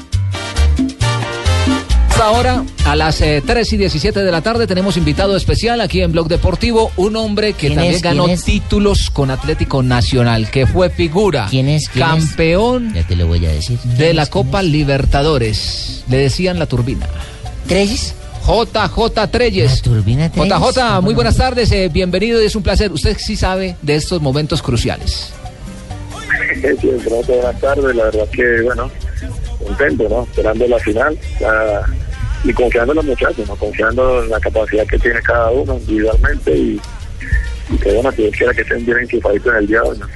Ahora, a las eh, 3 y 17 de la tarde, tenemos invitado especial aquí en Blog Deportivo, un hombre que ¿Quién también es? ganó títulos con Atlético Nacional, que fue figura, ¿Quién es? ¿Quién es? campeón Ya te lo voy a decir. de la Copa Libertadores. Le decían la turbina. ¿Treyes? JJ Treyes. La turbina Treyes. JJ, muy buenas tardes, eh, bienvenido y es un placer. Usted sí sabe de estos momentos cruciales. Siempre, buenas tardes, la verdad que, bueno, contento, ¿no? Esperando la final la- y confiando en los muchachos, ¿no? Confiando en la capacidad que tiene cada uno individualmente y, y que, bueno, que quiera que estén bien enchufaditos en el día de hoy, ¿no?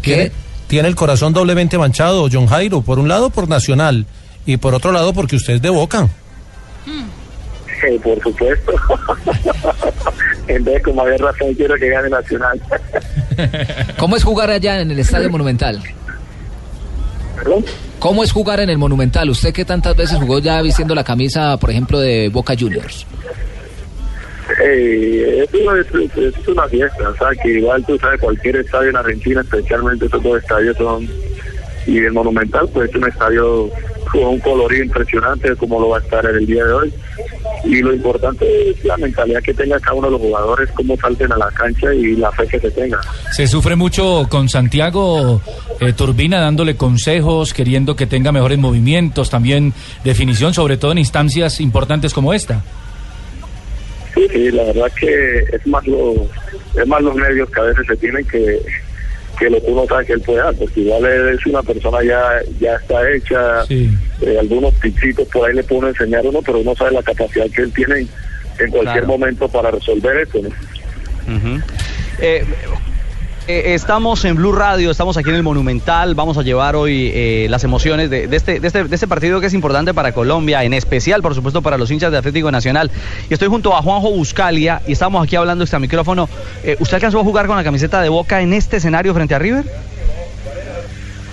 ¿Tiene, tiene el corazón doblemente manchado, John Jairo. Por un lado, por Nacional. Y por otro lado, porque usted es de Boca. Eh, por supuesto. en vez de como haber razón, quiero que gane Nacional. ¿Cómo es jugar allá en el Estadio Monumental? ¿Cómo es jugar en el Monumental? Usted que tantas veces jugó ya vistiendo la camisa, por ejemplo, de Boca Juniors. Eh, es- es una fiesta, o sea, que igual tú sabes, cualquier estadio en Argentina, especialmente estos dos estadios son, y el Monumental, pues es un estadio con un colorido impresionante como lo va a estar en el día de hoy. Y lo importante es la mentalidad que tenga cada uno de los jugadores, cómo salten a la cancha y la fe que se tenga. Se sufre mucho con Santiago eh, Turbina dándole consejos, queriendo que tenga mejores movimientos, también definición, sobre todo en instancias importantes como esta. Sí, sí, la verdad que es más lo, es más los nervios que a veces se tienen que, que lo que uno sabe que él puede dar, porque igual es una persona ya, ya está hecha, eh, algunos pichitos por ahí le pueden enseñar a uno, pero uno sabe la capacidad que él tiene en, cualquier Claro. momento para resolver esto. ¿no? Eh, eh, estamos en Blue Radio, estamos aquí en el Monumental. Vamos a llevar hoy eh, las emociones de, de este, de, este, de este partido que es importante para Colombia, en especial, por supuesto, para los hinchas de Atlético Nacional. Y estoy junto a Juanjo Buscalia y estamos aquí hablando este micrófono. Eh, ¿Usted alcanzó a jugar con la camiseta de Boca en este escenario frente a River?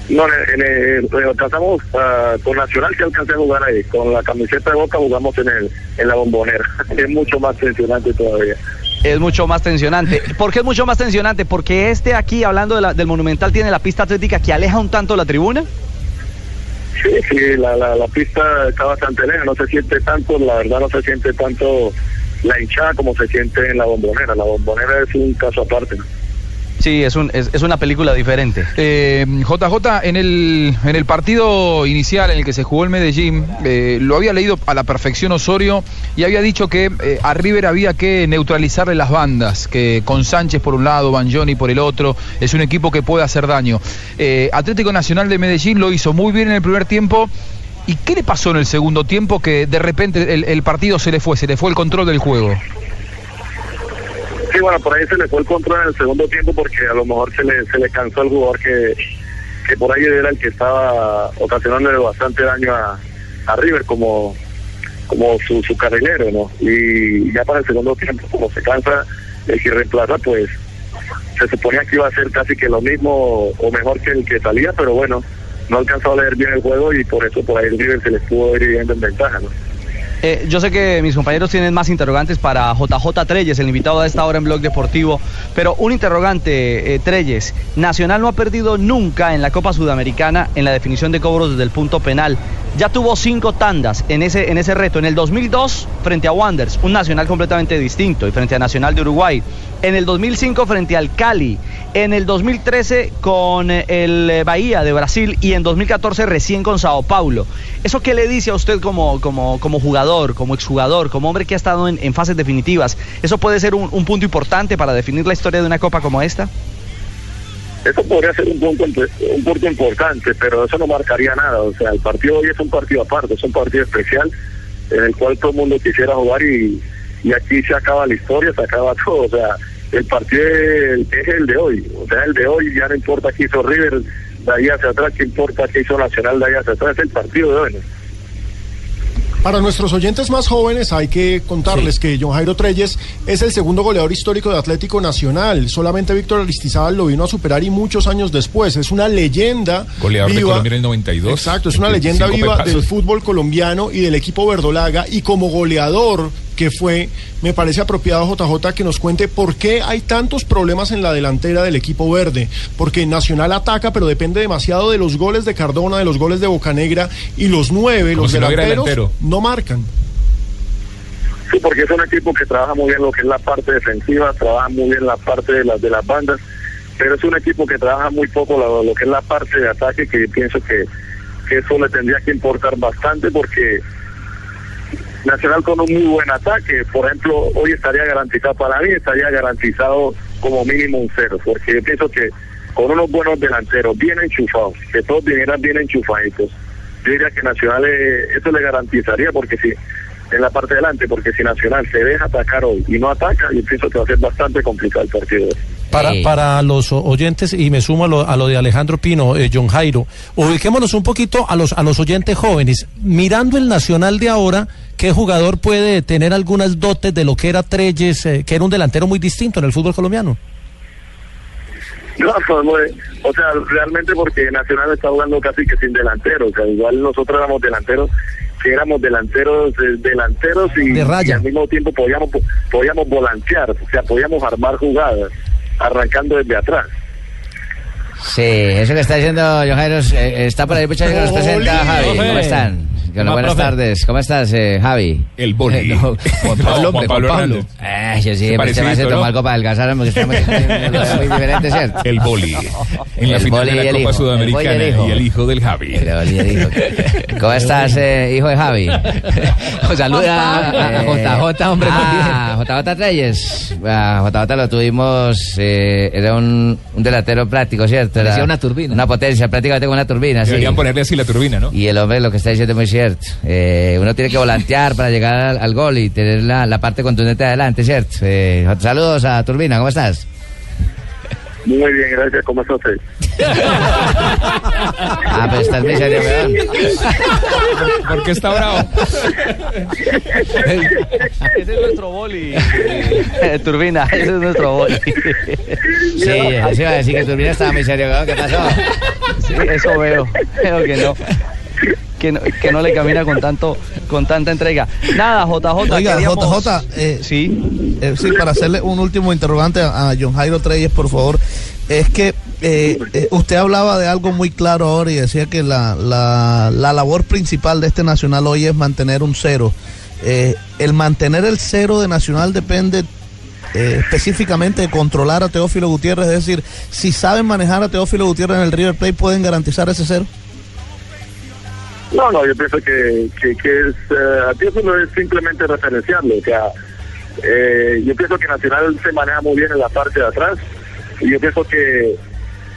No, en, el- en el- alcanzamos ah, con Nacional que alcancé a jugar ahí, con la camiseta de Boca jugamos en el en la bombonera, es mucho más tensionante todavía. Es mucho más tensionante. ¿Por qué es mucho más tensionante? Porque este aquí, hablando de la- del Monumental, tiene la pista atlética que aleja un tanto la tribuna. Sí, sí, la, la, la pista está bastante lejos, no se siente tanto, la verdad no se siente tanto la hinchada como se siente en la bombonera. La bombonera es un caso aparte. ¿no? Sí, es, un, es, es una película diferente. Eh, JJ, en el, en el partido inicial en el que se jugó el Medellín, eh, lo había leído a la perfección Osorio y había dicho que eh, a River había que neutralizarle las bandas, que con Sánchez por un lado, Banjoni por el otro, es un equipo que puede hacer daño. Eh, Atlético Nacional de Medellín lo hizo muy bien en el primer tiempo. ¿Y qué le pasó en el segundo tiempo que de repente el, el partido se le fue, se le fue el control del juego? Sí, bueno, por ahí se le fue el control en el segundo tiempo porque a lo mejor se le, se le cansó el jugador que, que por ahí era el que estaba ocasionándole bastante daño a, a River como, como su, su carrilero, ¿no? Y ya para el segundo tiempo, como se cansa el que reemplaza, pues se suponía que iba a ser casi que lo mismo o mejor que el que salía, pero bueno, no alcanzó a leer bien el juego y por eso por ahí el River se les pudo ir viendo en ventaja, ¿no? Eh, yo sé que mis compañeros tienen más interrogantes para JJ Treyes, el invitado a esta hora en Blog Deportivo, pero un interrogante, eh, Treyes. Nacional no ha perdido nunca en la Copa Sudamericana en la definición de cobros desde el punto penal. Ya tuvo cinco tandas en ese, en ese reto. En el 2002 frente a Wanderers, un Nacional completamente distinto, y frente a Nacional de Uruguay. En el 2005 frente al Cali. En el 2013 con eh, el eh, Bahía de Brasil y en 2014 recién con Sao Paulo. ¿Eso qué le dice a usted como, como, como jugador, como exjugador, como hombre que ha estado en, fases definitivas? ¿Eso puede ser un, un punto importante para definir la historia de una copa como esta? Eso podría ser un punto, un punto importante, pero eso no marcaría nada. O sea, el partido hoy es un partido aparte, es un partido especial en el cual todo el mundo quisiera jugar y, y aquí se acaba la historia, se acaba todo. O sea, el partido es, es el de hoy. O sea, el de hoy ya no importa qué hizo River de ahí hacia atrás, qué importa qué hizo Nacional de ahí hacia atrás, es el partido de hoy. Para nuestros oyentes más jóvenes hay que contarles que John Jairo Treyes es el segundo goleador histórico de Atlético Nacional. Solamente Víctor Aristizábal lo vino a superar y muchos años después. Es una leyenda Goleador de. Colombia en el 92. Exacto, es una 25 leyenda viva pepazos. del fútbol colombiano y del equipo verdolaga. Y como goleador que fue, me parece apropiado JJ que nos cuente por qué hay tantos problemas en la delantera del equipo verde. Porque Nacional ataca, pero depende demasiado de los goles de Cardona, de los goles de Bocanegra y los nueve, Como los si delanteros, delantero. no marcan. Sí, porque es un equipo que trabaja muy bien lo que es la parte defensiva, trabaja muy bien la parte de las de las bandas, pero es un equipo que trabaja muy poco lo, lo que es la parte de ataque, que pienso que, que eso le tendría que importar bastante porque Nacional con un muy buen ataque, por ejemplo, hoy estaría garantizado para mí, estaría garantizado como mínimo un cero, porque yo pienso que con unos buenos delanteros bien enchufados, que todos vinieran bien enchufaditos, yo diría que Nacional eh, eso le garantizaría, porque si en la parte de delante, porque si Nacional se deja atacar hoy y no ataca, yo pienso que va a ser bastante complicado el partido. Para, para los oyentes, y me sumo a lo, a lo de Alejandro Pino, eh, John Jairo, ubiquémonos un poquito a los, a los oyentes jóvenes. Mirando el Nacional de ahora, ¿qué jugador puede tener algunas dotes de lo que era Treyes, eh, que era un delantero muy distinto en el fútbol colombiano? No, pues, muy- o sea, realmente porque Nacional está jugando casi que sin delantero, o sea, igual nosotros éramos delanteros, que éramos delanteros, eh, delanteros y, y al mismo tiempo podíamos podíamos volantear, o sea, podíamos armar jugadas, arrancando desde atrás. Sí, eso que está diciendo Jairo eh, está por ahí, muchachos, que nos presenta Javi. ¿Cómo están? Que ¿Cómo va, buenas profe? tardes. ¿Cómo estás, eh, Javi? El boli. No, Juan Pablo, No, hombre, Juan Pablo Juan Pablo. Hernández. Eh, yo sí, Se me se me hace esto, tomar ¿no? algo para adelgazar, porque estamos muy diferente, ¿cierto? El boli. En la El final boli de la Copa hijo. Sudamericana El boli y el hijo. y el hijo del Javi. El boli y el hijo. ¿Cómo estás, eh, hijo de Javi? Saluda a- a JJ, hombre, muy Ah, JJ Treyes. Ah, JJ lo tuvimos, eh, era un, un delantero práctico, ¿cierto? Era Parecía una turbina. Una potencia, prácticamente como una turbina, sí. Deberían ponerle así la turbina, ¿no? Y el hombre lo que está diciendo es muy cierto. Eh, uno tiene que volantear para llegar al, al gol y tener la, la parte contundente adelante, ¿cierto? Eh, saludos a Turbina, ¿cómo estás? Muy bien, gracias, ¿cómo está usted? Ah, pero estás muy serio, weón. ¿Por qué está bravo? Ese es nuestro boli. eh, Turbina, ese es nuestro boli. Sí, eso iba a decir que Turbina estaba muy serio, weón. ¿Qué pasó? Sí, eso veo. Veo que no. Que no, que no le camina con tanto con tanta entrega. Nada, JJ. Oiga, queríamos- JJ, eh, sí. eh, sí, para hacerle un último interrogante a, a John Jairo Treyes, por favor, es que eh, eh, usted hablaba de algo muy claro ahora y decía que la, la, la labor principal de este Nacional hoy es mantener un cero. Eh, el mantener el cero de Nacional depende específicamente de controlar a Teófilo Gutiérrez, es decir, si saben manejar a Teófilo Gutiérrez en el River Plate, pueden garantizar ese cero. No, no, yo pienso que, que, que es, eh, eso no es simplemente referenciarlo, o sea, eh, yo pienso que Nacional se maneja muy bien en la parte de atrás, y yo pienso que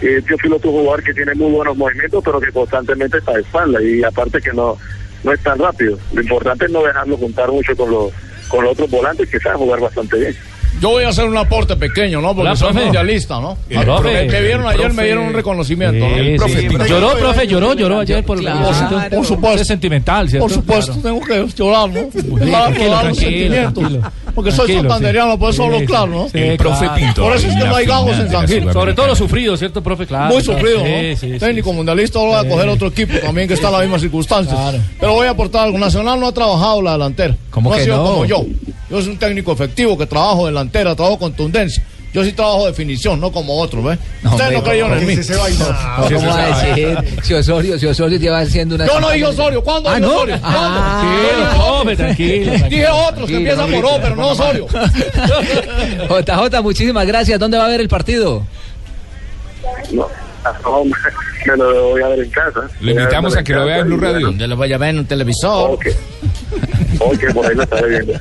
eh, Teófilo es un jugador que tiene muy buenos movimientos, pero que constantemente está de espalda, y aparte que no, no es tan rápido. Lo importante es no dejarlo juntar mucho con los, con los otros volantes que saben jugar bastante bien. Yo voy a hacer un aporte pequeño, ¿no? Porque Hola, soy profe. mundialista, ¿no? El profe. que vieron ayer profe. me dieron un reconocimiento, ¿no? Sí, El profe. sí, lloró, profe, lloró, lloró ayer por Claro, por por, supuesto. es sentimental, ¿cierto? Por supuesto, Claro. tengo que llorar, ¿no? tranquilo, Para probar los tranquilo, sentimientos. tranquilo. Porque soy Tranquilo, santanderiano, sí. por eso hablo Sí, claro. ¿no? Sí, El profe claro. Pinto Por eso es que no hay gagos en San Gil. Sobre todo lo sufrido, ¿cierto, profe? Claro. Muy claro. sufrido, ¿no? Sí, sí, sí. Técnico mundialista, ahora voy a coger otro equipo también que está en las mismas circunstancias. Pero voy a aportar algo. Nacional no ha trabajado la delantera. ¿Cómo no ha sido no? como yo. Yo soy un técnico efectivo que trabajo delantera, trabajo contundencia. Yo sí trabajo definición, no como otros, ¿ves? Ustedes no creyeron en mí. No, ¿Cómo va a decir? Si Osorio, si Osorio lleva haciendo una... Yo no dije Osorio. ¿Cuándo Ah, dije ¿no? Osorio? ¿Cuándo? Ah, Yo dije tranquilo, otros. tranquilo, Dije otros que empiezan por O, pero no Osorio. JJ, muchísimas gracias. ¿Dónde va a ver el partido? No, no, me lo voy a ver en casa. Lo invitamos a que lo vea en Blue Radio. Yo lo voy a ver en un televisor. Ok, por ahí lo estaré viendo.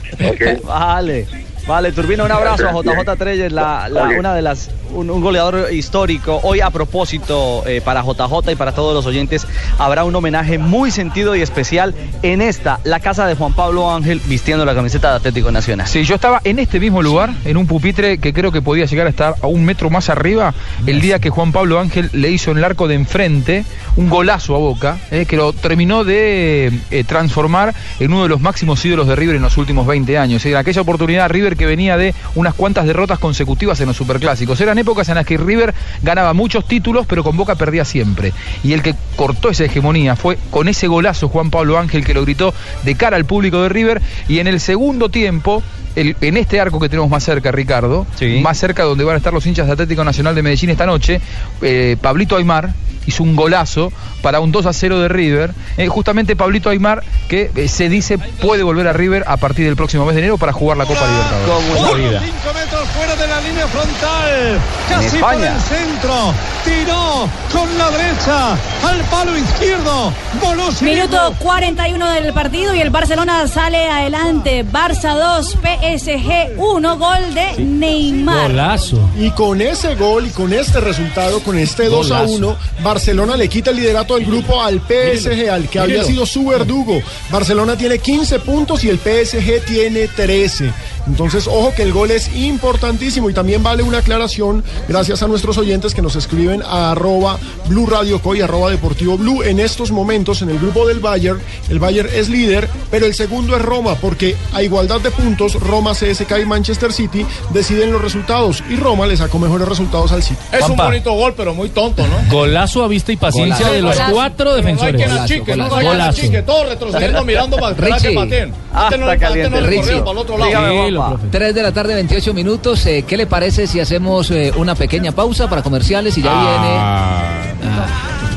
Vale. Vale, Turbina, un abrazo a JJ Treyes, la, la- una de las un, un goleador histórico. Hoy a propósito, eh, para JJ y para todos los oyentes, habrá un homenaje muy sentido y especial en esta, la casa de Juan Pablo Ángel, vistiendo la camiseta de Atlético Nacional. Sí, yo estaba en este mismo lugar, en un pupitre que creo que podía llegar a estar a un metro más arriba, el día que Juan Pablo Ángel le hizo en el arco de enfrente un golazo a Boca, eh, que lo terminó de eh, transformar en uno de los máximos ídolos de River en los últimos 20 años. En aquella oportunidad River que venía de unas cuantas derrotas consecutivas en los superclásicos. Eran épocas en las que River ganaba muchos títulos, pero con Boca perdía siempre. Y el que cortó esa hegemonía fue con ese golazo Juan Pablo Ángel que lo gritó de cara al público de River. Y en el segundo tiempo, el- en este arco que tenemos más cerca, Ricardo, más cerca donde van a estar los hinchas de Atlético Nacional de Medellín esta noche, eh, Pablito Aymar hizo un golazo para un 2 a 0 de River. Eh, justamente Pablito Aymar, que eh, se dice puede volver a River a partir del próximo mes de enero para jugar la Copa Libertadores. Cinco metros fuera de la línea frontal. Casi por España. el centro. Tiró con la derecha al palo izquierdo. Voló Minuto 41 del partido y el Barcelona sale adelante. Barça 2, PSG 1, gol de Neymar. Y con ese gol y con este resultado, con este 2 a Golazo. 1, Barcelona le quita el liderato del grupo al PSG, al que había sido su verdugo. Barcelona tiene 15 puntos y el PSG tiene 13. Entonces, ojo que el gol es importantísimo y también vale una aclaración gracias a nuestros oyentes que nos escriben a arroba Blue Radio Co y arroba Deportivo Blue. En estos momentos, en el grupo del Bayern, el Bayern es líder, pero el segundo es Roma, porque a igualdad de puntos, Roma, CSK y Manchester City deciden los resultados y Roma le sacó mejores resultados al City. Es un bonito gol, pero muy tonto, ¿no? Golazo a vista y paciencia Golazo. de los cuatro Pero defensores. No hay no, hay todos retrocediendo mirando para esperar que Richie. pateen. Ah, no, está no caliente. le corrió Richie. para el otro lado. Dígame, Juanpa. 3 de la tarde, 28 minutos. Eh, ¿Qué le parece si hacemos eh, una pequeña pausa para comerciales y ya viene... Ah,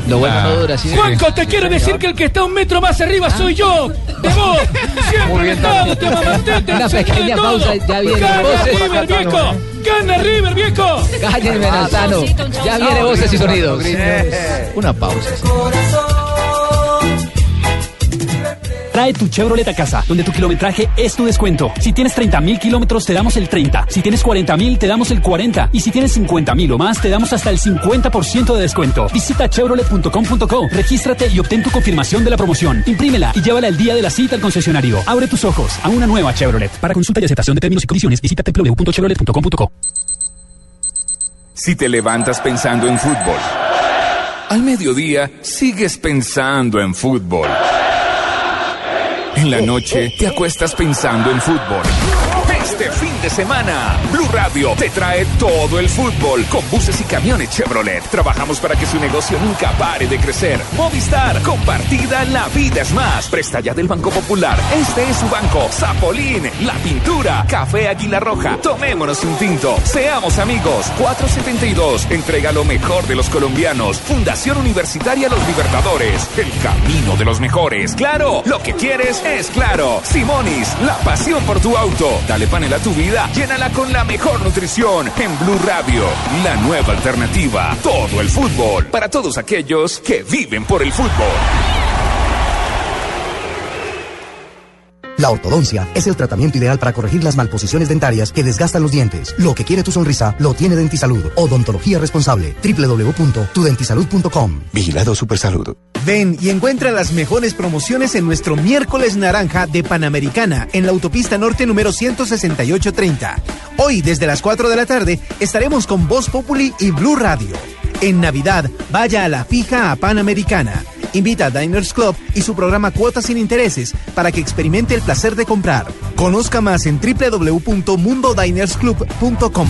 lo bueno no dura, ¿sí? Juanco, te quiero decir que el que está un metro más arriba soy yo. De vos. Siempre estado, te amamanté, te Una pequeña todo. pausa, ya viene. Gana Voces. River, viejo. Gana River, viejo. Cállenme, Nazano. Ya viene voces y sonidos. Una pausa. Trae tu Chevrolet a casa, donde tu kilometraje es tu descuento. Si tienes 30 mil kilómetros, te damos el 30. Si tienes 40 mil, te damos el 40. Y si tienes 50 mil o más, te damos hasta el 50% de descuento. Visita chevrolet.com.co, regístrate y obtén tu confirmación de la promoción. Imprímela y llévala el día de la cita al concesionario. Abre tus ojos a una nueva Chevrolet. Para consulta y aceptación de términos y condiciones, visita www.chevrolet.com.co. Si te levantas pensando en fútbol, al mediodía sigues pensando en fútbol. En la noche te acuestas pensando en fútbol. De semana, Blue Radio te trae todo el fútbol con buses y camiones Chevrolet. Trabajamos para que su negocio nunca pare de crecer. Movistar, compartida, la vida es más. Presta ya del Banco Popular. Este es su banco. Zapolín, la pintura, Café Águila Roja. Tomémonos un tinto. Seamos amigos. 472. Entrega lo mejor de los colombianos. Fundación Universitaria Los Libertadores. El camino de los mejores. Claro, lo que quieres es claro. Simonis, la pasión por tu auto. Dale panel a tu vida. Llénala con la mejor nutrición. En Blue Radio, la nueva alternativa. Todo el fútbol. Para todos aquellos que viven por el fútbol. La ortodoncia es el tratamiento ideal para corregir las malposiciones dentarias que desgastan los dientes. Lo que quiere tu sonrisa lo tiene Dentisalud. Odontología responsable. www.tudentisalud.com. Vigilado Supersalud. Ven y encuentra las mejores promociones en nuestro miércoles naranja de Panamericana en la autopista norte número 16830. Hoy, desde las 4 de la tarde, estaremos con Voz Populi y Blue Radio. En Navidad, vaya a la fija a Panamericana. Invita a Diners Club y su programa Cuotas sin Intereses para que experimente el placer de comprar. Conozca más en www.mundodinersclub.com.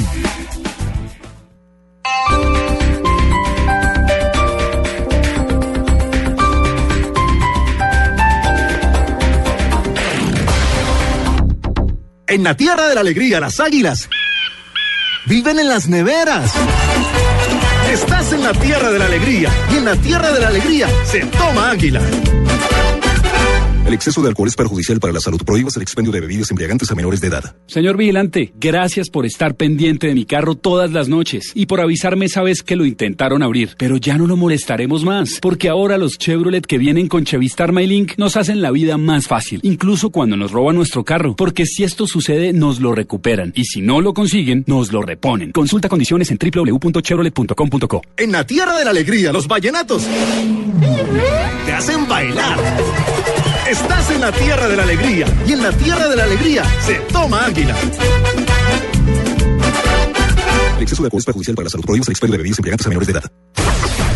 En la tierra de la alegría, las águilas viven en las neveras. Estás en la tierra de la alegría y en la tierra de la alegría se toma águila. El exceso de alcohol es perjudicial para la salud. Prohíbas el expendio de bebidas embriagantes a menores de edad. Señor vigilante, gracias por estar pendiente de mi carro todas las noches y por avisarme esa vez que lo intentaron abrir. Pero ya no lo molestaremos más, porque ahora los Chevrolet que vienen con Chevistar MyLink nos hacen la vida más fácil, incluso cuando nos roban nuestro carro, porque si esto sucede nos lo recuperan y si no lo consiguen, nos lo reponen. Consulta condiciones en www.chevrolet.com.co. En la tierra de la alegría, los vallenatos te hacen bailar. Estás en la tierra de la alegría y en la tierra de la alegría se toma águila. El exceso de alcohol es perjudicial para la salud. Prohíbas el expendio de bebidas embriagantes a menores de edad.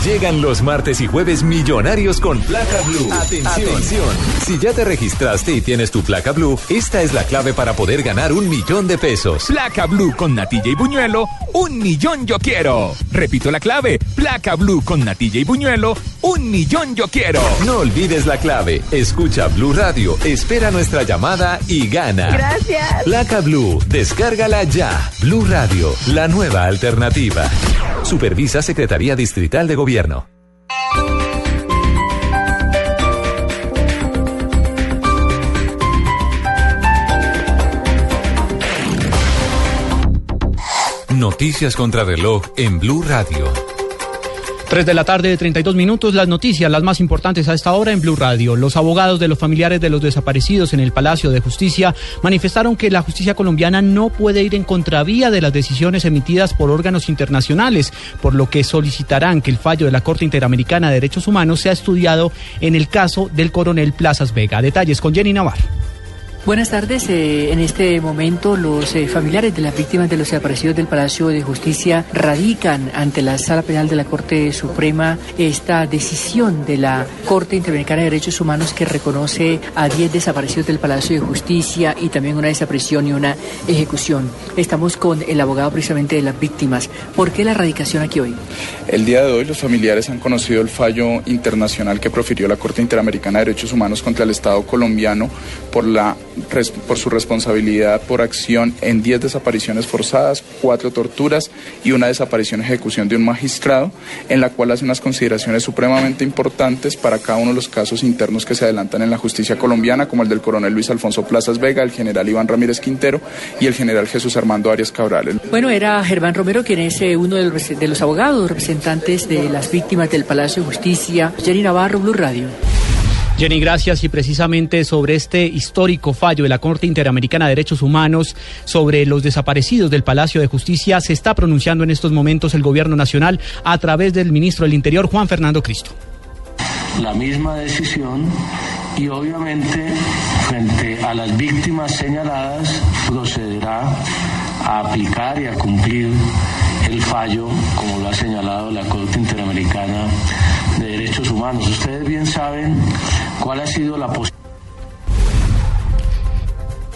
Llegan los martes y jueves millonarios con placa blue. Atención. Si ya te registraste y tienes tu placa blue, esta es la clave para poder ganar un millón de pesos. Placa Blue con Natilla y Buñuelo, un millón yo quiero. Repito la clave, Placa Blue con Natilla y Buñuelo, un millón yo quiero. No olvides la clave. Escucha Blue Radio, espera nuestra llamada y gana. Gracias. Placa Blue, descárgala ya. Blue Radio, la nueva alternativa. Supervisa Secretaría Distrital de Gobierno. Noticias contra reloj en Blue Radio. 3 de la tarde, 32 minutos, las noticias, las más importantes a esta hora en Blue Radio. Los abogados de los familiares de los desaparecidos en el Palacio de Justicia manifestaron que la justicia colombiana no puede ir en contravía de las decisiones emitidas por órganos internacionales, por lo que solicitarán que el fallo de la Corte Interamericana de Derechos Humanos sea estudiado en el caso del coronel Plazas Vega. Detalles con Jenny Navarro. Buenas tardes. Eh, en este momento, los eh, familiares de las víctimas de los desaparecidos del Palacio de Justicia radican ante la Sala Penal de la Corte Suprema esta decisión de la Corte Interamericana de Derechos Humanos que reconoce a 10 desaparecidos del Palacio de Justicia y también una desaparición y una ejecución. Estamos con el abogado precisamente de las víctimas. ¿Por qué la radicación aquí hoy? El día de hoy los familiares han conocido el fallo internacional que profirió la Corte Interamericana de Derechos Humanos contra el Estado colombiano por la por su responsabilidad por acción en 10 desapariciones forzadas, 4 torturas y una desaparición ejecución de un magistrado, en la cual hace unas consideraciones supremamente importantes para cada uno de los casos internos que se adelantan en la justicia colombiana, como el del coronel Luis Alfonso Plazas Vega, el general Iván Ramírez Quintero y el general Jesús Armando Arias Cabral. Bueno, era Germán Romero quien es eh, uno de los, de los abogados representantes de las víctimas del Palacio de Justicia. Jenny Navarro, Blue Radio. Jenny, gracias. Y precisamente sobre este histórico fallo de la Corte Interamericana de Derechos Humanos sobre los desaparecidos del Palacio de Justicia se está pronunciando en estos momentos el Gobierno Nacional a través del ministro del Interior, Juan Fernando Cristo. La misma decisión y obviamente frente a las víctimas señaladas procederá a aplicar y a cumplir el fallo, como lo ha señalado la Corte Interamericana de Derechos Humanos. Ustedes bien saben cuál ha sido la posición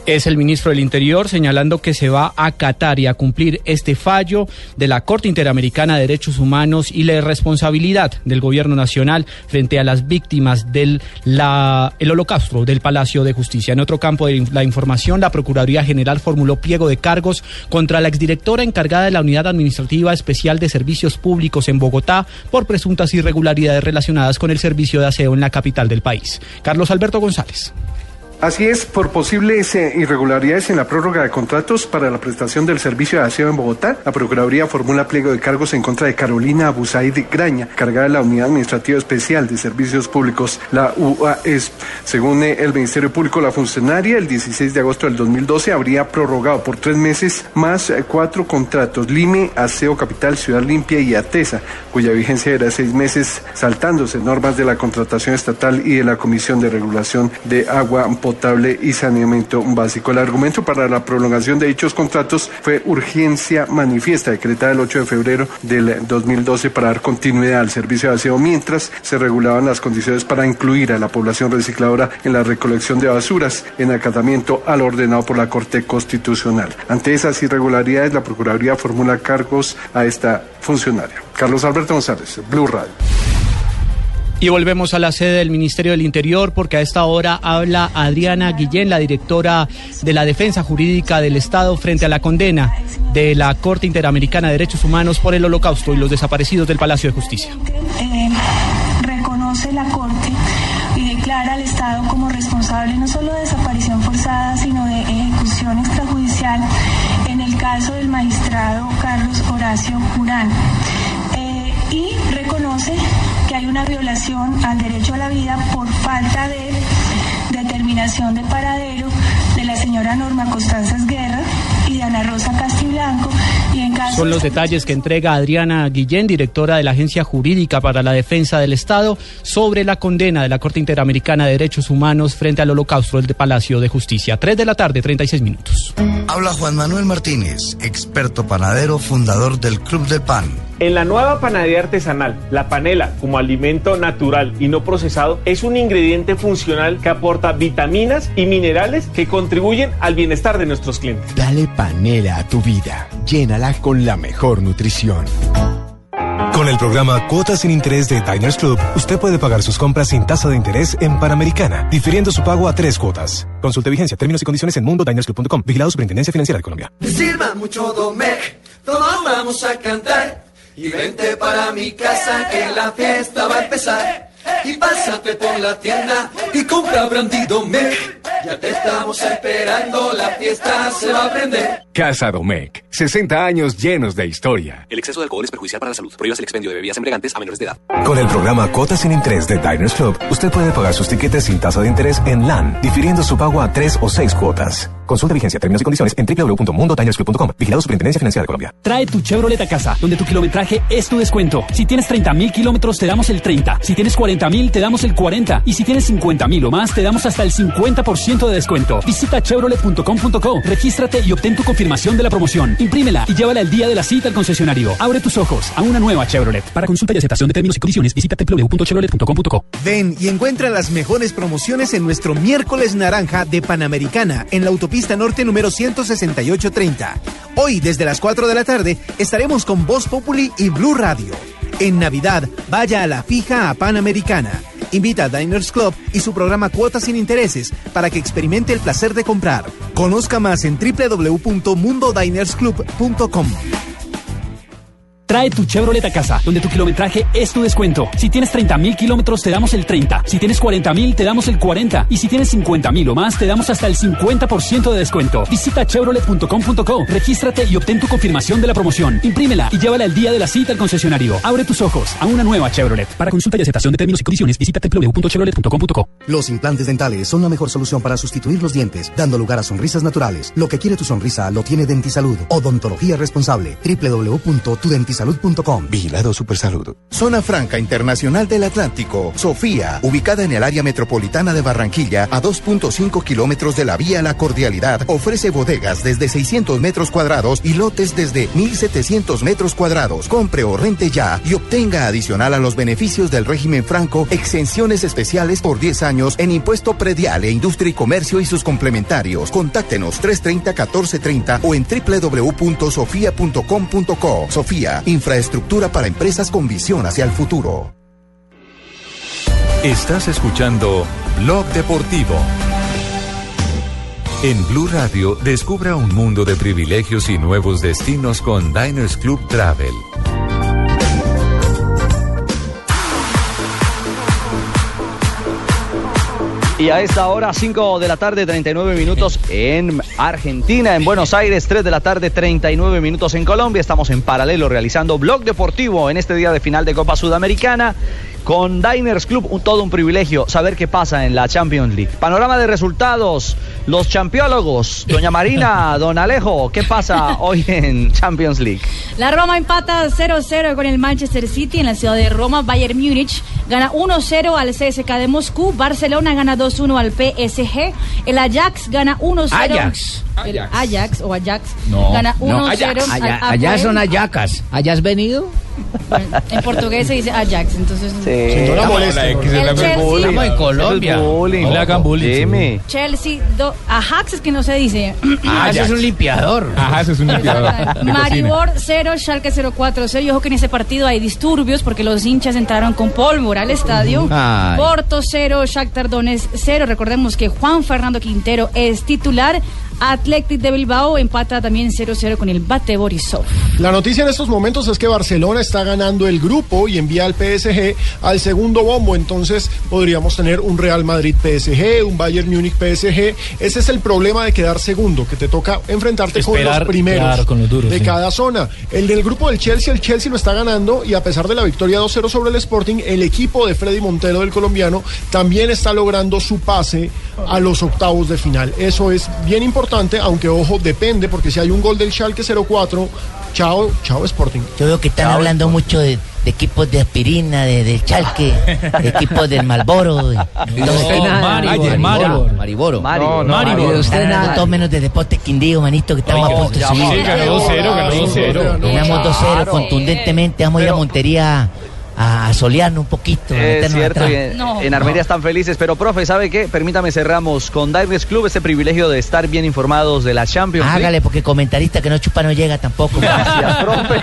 es el ministro del Interior señalando que se va a acatar y a cumplir este fallo de la Corte Interamericana de Derechos Humanos y la responsabilidad del gobierno nacional frente a las víctimas del el holocausto del Palacio de Justicia. En otro campo de la información, la Procuraduría General formuló pliego de cargos contra la exdirectora encargada de la Unidad Administrativa Especial de Servicios Públicos en Bogotá por presuntas irregularidades relacionadas con el servicio de aseo en la capital del país. Carlos Alberto González. Así es, por posibles eh, irregularidades en la prórroga de contratos para la prestación del servicio de aseo en Bogotá, la Procuraduría formula pliego de cargos en contra de Carolina Abusaid Graña, cargada de la Unidad Administrativa Especial de Servicios Públicos, la UAS. Según eh, el Ministerio Público, la funcionaria el 16 de agosto del 2012 habría prorrogado por tres meses más eh, cuatro contratos, Lime, Aseo Capital, Ciudad Limpia y Atesa, cuya vigencia era seis meses, saltándose normas de la contratación estatal y de la Comisión de Regulación de Agua potable y saneamiento básico. El argumento para la prolongación de dichos contratos fue urgencia manifiesta, decretada el 8 de febrero del 2012 para dar continuidad al servicio de aseo mientras se regulaban las condiciones para incluir a la población recicladora en la recolección de basuras en acatamiento al ordenado por la Corte Constitucional. Ante esas irregularidades, la Procuraduría formula cargos a esta funcionaria. Carlos Alberto González, Blue Radio. Y volvemos a la sede del Ministerio del Interior porque a esta hora habla Adriana Guillén, la directora de la Defensa Jurídica del Estado frente a la condena de la Corte Interamericana de Derechos Humanos por el Holocausto y los desaparecidos del Palacio de Justicia. Eh, reconoce la Corte y declara al Estado como responsable no solo de desaparición forzada, sino de ejecución extrajudicial en el caso del magistrado Carlos Horacio Jurán. Una violación al derecho a la vida por falta de determinación de paradero de la señora Norma Constanzas Guerra y de Ana Rosa Castiblanco y en caso Son los detalles que entrega Adriana Guillén, directora de la Agencia Jurídica para la Defensa del Estado, sobre la condena de la Corte Interamericana de Derechos Humanos frente al holocausto del Palacio de Justicia. 3 de la tarde, 36 minutos. Habla Juan Manuel Martínez, experto panadero, fundador del Club del Pan. En la nueva panadería artesanal, la panela, como alimento natural y no procesado, es un ingrediente funcional que aporta vitaminas y minerales que contribuyen al bienestar de nuestros clientes. Dale panela a tu vida. Llénala con la mejor nutrición. Con el programa Cuotas sin Interés de Diners Club, usted puede pagar sus compras sin tasa de interés en Panamericana, difiriendo su pago a tres cuotas. Consulte vigencia, términos y condiciones en mundodinersclub.com. Vigilado Superintendencia Financiera de Colombia. Sirva mucho Domec, todos vamos a cantar. Y vente para mi casa que la fiesta va a empezar. Y pásate por la tienda y compra Brandy Domec. Ya te estamos esperando, la fiesta se va a prender. Casa Domecq, 60 años llenos de historia. El exceso de alcohol es perjudicial para la salud. Prohíbas el expendio de bebidas embriagantes a menores de edad. Con el programa Cuotas sin Interés de Diners Club, usted puede pagar sus tiquetes sin tasa de interés en LAN, difiriendo su pago a tres o seis cuotas. Consulta vigencia, términos y condiciones en www.mundodinersclub.com. Vigilado Superintendencia Financiera de Colombia. Trae tu Chevrolet a casa, donde tu kilometraje es tu descuento. Si tienes 30 mil kilómetros, te damos el 30. Si tienes 40 mil, te damos el 40. Y si tienes 50 mil o más, te damos hasta el 50% de descuento. Visita chevrolet.com.co, regístrate y obtén tu confirmación de la promoción. Imprímela y llévala el día de la cita al concesionario. Abre tus ojos a una nueva Chevrolet. Para consulta y aceptación de términos y condiciones, visita www.chevrolet.com.co. Ven y encuentra las mejores promociones en nuestro miércoles naranja de Panamericana en la autopista norte número 16830. Hoy, desde las 4 de la tarde, estaremos con Voz Populi y Blue Radio. En Navidad, vaya a la fija a Panamericana. Invita a Diners Club y su programa Cuotas sin Intereses para que experimente el placer de comprar. Conozca más en www.mundodinersclub.com. Trae tu Chevrolet a casa, donde tu kilometraje es tu descuento. Si tienes 30 mil kilómetros, te damos el 30. Si tienes 40 mil, te damos el 40. Y si tienes 50 mil o más, te damos hasta el 50% de descuento. Visita chevrolet.com.co, regístrate y obtén tu confirmación de la promoción. Imprímela y llévala el día de la cita al concesionario. Abre tus ojos a una nueva Chevrolet. Para consulta y aceptación de términos y condiciones, visita www.chevrolet.com.co. Los implantes dentales son la mejor solución para sustituir los dientes, dando lugar a sonrisas naturales. Lo que quiere tu sonrisa lo tiene Dentisalud. Odontología responsable. www.tudentisalud.com. Vigilado Supersalud. Zona Franca Internacional del Atlántico. Sofía, ubicada en el área metropolitana de Barranquilla, a 2.5 kilómetros de la vía La Cordialidad, ofrece bodegas desde 600 metros cuadrados y lotes desde 1.700 metros cuadrados. Compre o rente ya y obtenga adicional a los beneficios del régimen franco exenciones especiales por 10 años en impuesto predial e industria y comercio y sus complementarios. Contáctenos 330-1430 o en www.sofia.com.co. Sofía, infraestructura para empresas con visión hacia el futuro. Estás escuchando Blog Deportivo. En Blue Radio, descubra un mundo de privilegios y nuevos destinos con Diners Club Travel. Y a esta hora, 5 de la tarde, 39 minutos en Argentina, en Buenos Aires, 3 de la tarde, 39 minutos en Colombia. Estamos en paralelo realizando Blog Deportivo en este día de final de Copa Sudamericana. Con Diners Club, un, todo un privilegio saber qué pasa en la Champions League. Panorama de resultados, los champiólogos, doña Marina, don Alejo, ¿qué pasa hoy en Champions League? La Roma empata 0-0 con el Manchester City en la ciudad de Roma. Bayern Múnich gana 1-0 al CSK de Moscú. Barcelona gana 2-1 al PSG. El Ajax gana 1-0. Ajax. El Ajax o Ajax No, gana 1-0 no, Ajax. al allá son ayacas. ¿Allá has venido? En portugués se dice Ajax, entonces. Señora molesta. El Chelsea- Estamos en Colombia. No le hagan bullying. Chelsea, do- Ajax es que no se dice. Eso es un limpiador. Eso es un limpiador. Maribor 0, Schalke 04 0. Y ojo que en ese partido hay disturbios porque los hinchas entraron con pólvora al estadio. Ay. Porto 0, Shakhtar Donetsk 0. Recordemos que Juan Fernando Quintero es titular. Athletic de Bilbao empata también 0-0 con el Bate Borisov. La noticia en estos momentos es que Barcelona está ganando el grupo y envía al PSG al segundo bombo. Entonces podríamos tener un Real Madrid PSG, un Bayern Múnich PSG. Ese es el problema de quedar segundo, que te toca enfrentarte con los primeros claro, con los duros, de sí. cada zona. El del grupo del Chelsea, el Chelsea lo está ganando y a pesar de la victoria 2-0 sobre el Sporting, el equipo de Freddy Montero del colombiano también está logrando su pase a los octavos de final. Eso es bien importante, aunque ojo, depende, porque si hay un gol del Schalke 04, chao, chao Sporting. Yo veo que están hablando mucho de, de equipos de aspirina, de, del chalque, de equipos del Malboro. De, usted nada. Mariboro. Mariboro. Mariboro. No, no, Mariboro. De usted nada. Todo menos de Deporte Quindío, manito, que estamos a punto de subir. Sí, ganó 2-0, ganó 2-0. Ganamos 2-0 Claro. contundentemente. Vamos a ir a Montería a, solearnos un poquito. Es cierto, en, en Armenia están felices, pero profe, ¿sabe qué? Permítame cerramos con Diners Club ese privilegio de estar bien informados de la Champions League. Hágale, porque comentarista que no chupa no llega tampoco. Gracias, profe.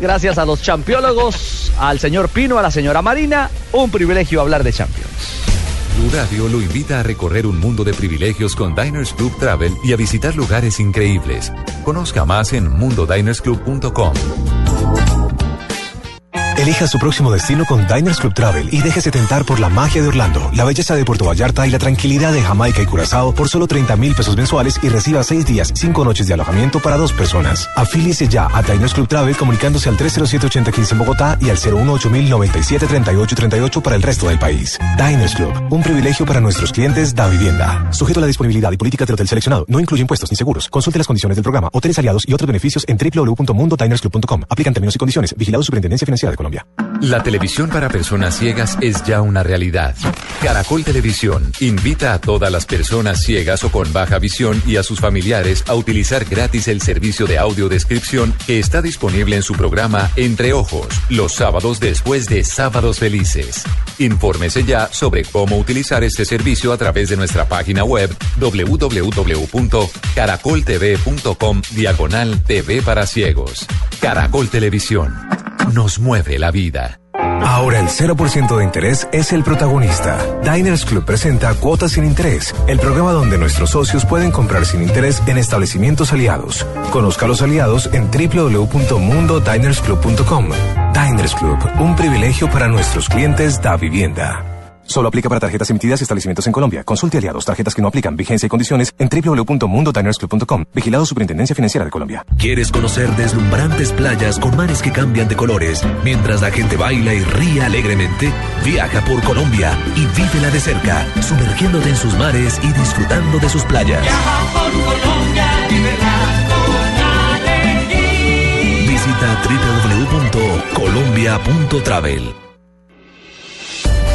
Gracias a los champiólogos, al señor Pino, a la señora Marina, un privilegio hablar de Champions. Blue Radio lo invita a recorrer un mundo de privilegios con Diners Club Travel y a visitar lugares increíbles. Conozca más en mundodinersclub.com. Elija su próximo destino con Diners Club Travel y déjese tentar por la magia de Orlando, la belleza de Puerto Vallarta y la tranquilidad de Jamaica y Curazao por solo 30 mil pesos mensuales y reciba 6 días, 5 noches de alojamiento para dos personas. Afíliese ya a Diners Club Travel comunicándose al 307-8015 en Bogotá y al 018-097-3838 para el resto del país. Diners Club, un privilegio para nuestros clientes da vivienda. Sujeto a la disponibilidad y política del hotel seleccionado, no incluye impuestos ni seguros. Consulte las condiciones del programa, hoteles aliados y otros beneficios en www.mundodinersclub.com. Aplican términos y condiciones. Vigilado Superintendencia Financiera de Colombia. La televisión para personas ciegas es ya una realidad. Caracol Televisión invita a todas las personas ciegas o con baja visión y a sus familiares a utilizar gratis el servicio de audiodescripción que está disponible en su programa Entre Ojos, los sábados después de Sábados Felices. Infórmese ya sobre cómo utilizar este servicio a través de nuestra página web www.caracoltv.com diagonal TV para ciegos. Caracol Televisión. Nos mueve la vida. Ahora el 0% de interés es el protagonista. Diners Club presenta Cuotas sin Interés, el programa donde nuestros socios pueden comprar sin interés en establecimientos aliados. Conozca a los aliados en www.mundodinersclub.com. Diners Club, un privilegio para nuestros clientes da vivienda. Solo aplica para tarjetas emitidas y establecimientos en Colombia. Consulte aliados, tarjetas que no aplican, vigencia y condiciones en www.mundodinersclub.com. Vigilado Superintendencia Financiera de Colombia. ¿Quieres conocer deslumbrantes playas con mares que cambian de colores mientras la gente baila y ríe alegremente? Viaja por Colombia y vívela de cerca, sumergiéndote en sus mares y disfrutando de sus playas. Visita www.colombia.travel.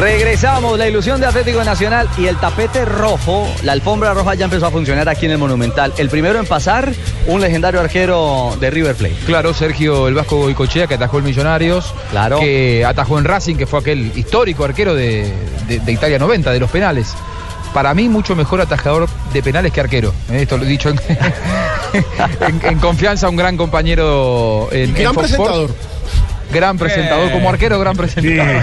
Regresamos, la ilusión de Atlético Nacional y el tapete rojo, la alfombra roja ya empezó a funcionar aquí en el Monumental. El primero en pasar, un legendario arquero de River Plate. Claro, Sergio el Vasco Goicochea, que atajó el Millonarios. Claro. Que atajó en Racing, que fue aquel histórico arquero de, de- de Italia 90, de los penales. Para mí, mucho mejor atajador de penales que arquero. Eh, Esto lo he dicho en, en- en confianza, un gran compañero en, Gran en Fox Presentador. Gran presentador, como arquero, gran presentador.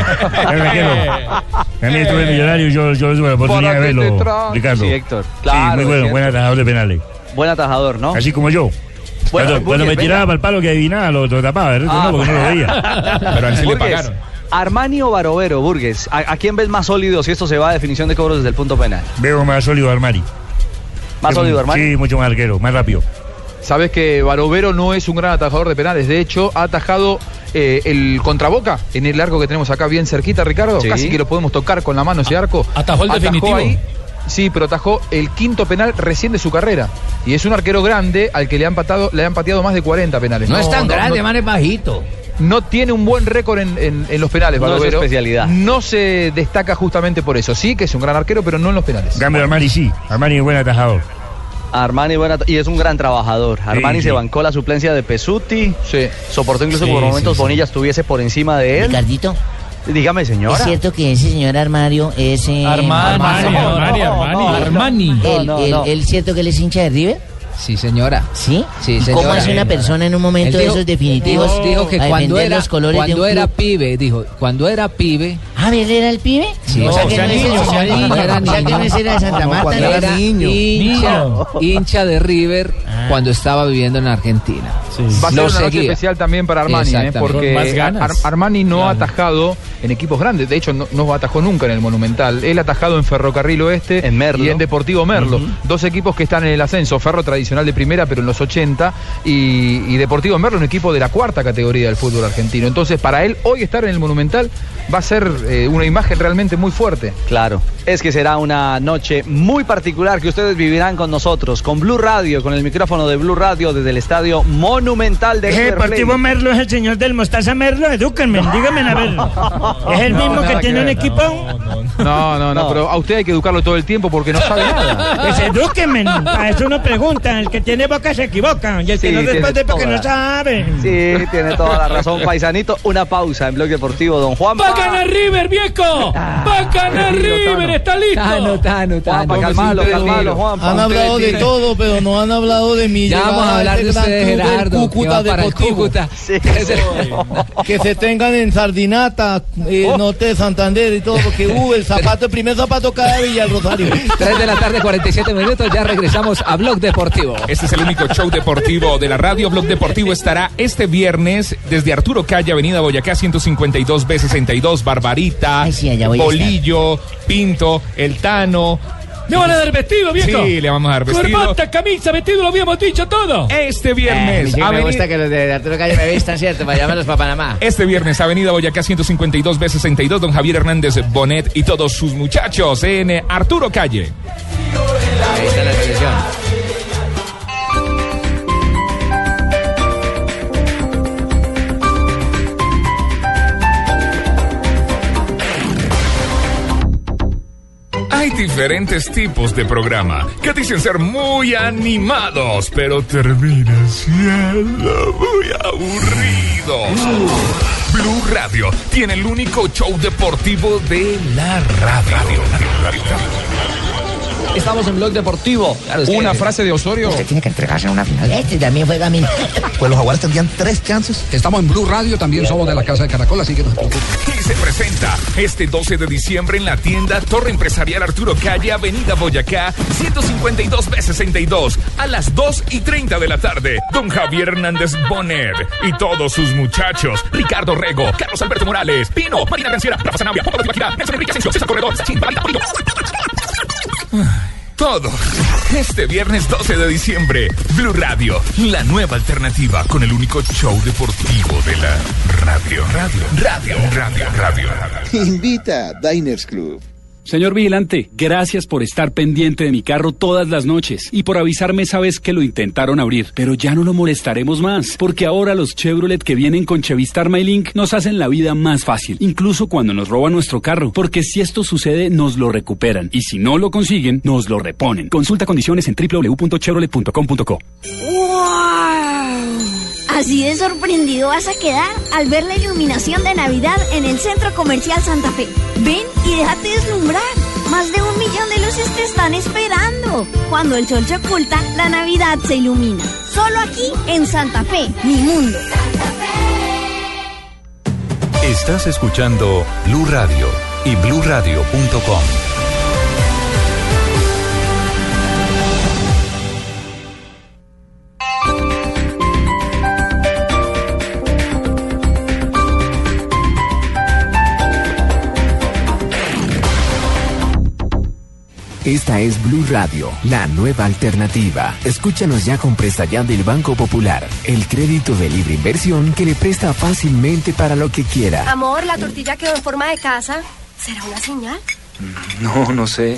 También estuve en millonario y yo, yo tuve la oportunidad de verlo, Ricardo. Sí, Héctor. Sí, Claro, muy es bueno, buen atajador de penales. Buen atajador, ¿no? Así como yo. Bueno, cuando, Burgues, cuando me tiraba para el palo que adivinaba, lo, lo tapaba, resto Ah, no, porque no lo veía. Pero a él sí le pagaron. Armani o Barovero, Burgues, ¿a, a quién ves más sólido si esto se va a definición de cobros desde el punto penal? Veo más sólido a Armani. ¿Más sólido Armani? Sí, mucho más arquero, más rápido. Sabes que Barovero no es un gran atajador de penales. De hecho, ha atajado eh, el contraboca en el arco que tenemos acá bien cerquita, Ricardo. Sí. Casi que lo podemos tocar con la mano ese arco. atajó el definitivo. ahí, sí, pero atajó el quinto penal recién de su carrera. Y es un arquero grande al que le han, patado, le han pateado más de 40 penales. No, es tan grande, no- man, es bajito. no tiene un buen récord en, en- en los penales, No es especialidad. No se destaca justamente por eso. Sí, que es un gran arquero, pero no en los penales. En cambio, Armani sí. Armani es buen atajador. Armani buena, y es un gran trabajador. Armani Sí, se sí. bancó la suplencia de Pesuti. Sí. Soportó incluso Sí, por momentos sí. Bonilla estuviese por encima de él. Ricardito, Dígame, señora. ¿Es cierto que ese señor Armario es... eh, Armani, Armani, Armani. Armani. ¿El, No, no, el- no. el cierto que él es hincha de River? Sí, señora. ¿Sí? Sí, ¿Y señora. ¿Cómo hace una persona en un momento Él de dijo- esos definitivos Dijo, dijo que a cuando defender era, los colores de cuando un era club? pibe, dijo, cuando era pibe. Ah, ¿él era el pibe? Sí, o sea que no niño, niño, era o sea que no niño. es era de Santa Marta. cuando era hincha, hincha de River cuando estaba viviendo en Argentina. Va a ser Lo una noche seguía. especial también para Armani, ¿eh? Exactamente. porque Con más ganas. Ar- Armani no ha atajado en equipos grandes, de hecho no, no atajó nunca en el Monumental. Él ha atajado en Ferrocarril Oeste En Merlo. y en Deportivo Merlo. Dos equipos que están en el ascenso, Ferro tradicional de primera, pero en los 80, y, y Deportivo Merlo, un equipo de la cuarta categoría del fútbol argentino. Entonces, para él hoy estar en el Monumental va a ser eh, una imagen realmente muy fuerte. Claro, es que será una noche muy particular que ustedes vivirán con nosotros, con Blue Radio, con el micrófono de Blue Radio desde el estadio monumental de River. Deportivo Merlo es el señor del Mostaza Merlo, edúquenme, díganme a ver. ¿Es el No, mismo que que tiene un equipo? No, no, no, pero a usted hay que educarlo todo el tiempo porque no sabe nada. Pues edúquenme, para eso el que tiene boca se equivoca, y el que no responde porque toda. no sabe. Sí, tiene toda la razón, paisanito. Una pausa en Blog Deportivo, don Juan. ¡Va a ganar River, viejo! ¡Va a ganar River! ¡Está listo! Tano, Tano, Tano. Juanpa, calmalo, calmalo, Juanpa. Han hablado de todo, pero no han hablado de mi Ya vamos a hablar de ustedes, Gerardo, que Cúcuta Deportivo. Se tengan en Sardinata, eh, Oh. Norte de Santander y todo, porque uh, el zapato, el primer zapato cae de Villa del Rosario. 3 de la tarde, 47 minutos, ya regresamos a Blog Deportivo. Este es el único show deportivo de la radio. Blog Deportivo estará este viernes desde Arturo Calle, Avenida Boyacá, 152 B62, Barbarita, allá voy a Bolillo, Pinto, El Tano. ¿Me van a dar vestido, viejo? Sí, le vamos a dar vestido. Corbata, camisa, vestido, lo habíamos dicho todo. Este Eh, viernes. sí, me gusta que los de Arturo Calle me vistan, ¿cierto? Para llamarlos para Panamá. Este viernes, Avenida Boyacá 152 B62, don Javier Hernández Bonet y todos sus muchachos en eh, Arturo Calle. Ahí está la selección. Diferentes tipos de programa que dicen ser muy animados, pero terminan siendo muy aburridos. Blue Radio tiene el único show deportivo de la radio. Estamos en Blog Deportivo. Una frase de Osorio. tiene que entregarse a una final. Este también fue Gamín. Pues los jaguares tendrían tres chances. Estamos en Blue Radio, también somos de la Casa de Caracol, así que no se preocupen. Y se presenta este 12 de diciembre en la tienda Torre Empresarial Arturo Calle, Avenida Boyacá, 152 B62, a las 2 y 30 de la tarde. Don Javier Hernández Bonet y todos sus muchachos, Ricardo Rego, Carlos Alberto Morales, Pino, Marina Canciera, Rafa Zanabia, Popo de Tibaquirá, Nelson Enrique Asensio, César Corredor, Sachin, Polillo. Todo. Este viernes 12 de diciembre, Blue Radio, la nueva alternativa con el único show deportivo de la radio. Radio, radio, radio, radio. Invita a Diners Club. Señor vigilante, gracias por estar pendiente de mi carro todas las noches y por avisarme esa vez que lo intentaron abrir. Pero ya no lo molestaremos más, porque ahora los Chevrolet que vienen con Chevistar MyLink nos hacen la vida más fácil, incluso cuando nos roban nuestro carro, porque si esto sucede nos lo recuperan y si no lo consiguen, nos lo reponen. Consulta condiciones en www.chevrolet.com.co. Así de sorprendido vas a quedar al ver la iluminación de Navidad en el Centro Comercial Santa Fe. Ven y déjate deslumbrar. Más de un millón de luces te están esperando. Cuando el sol se oculta, la Navidad se ilumina. Solo aquí en Santa Fe, mi mundo. Estás escuchando Blue Radio y bluradio.com. Esta es Blue Radio, la nueva alternativa. Escúchanos ya con presta ya del Banco Popular, el crédito de libre inversión que le presta fácilmente para lo que quiera. Amor, la tortilla quedó en forma de casa. ¿Será una señal? No, no sé.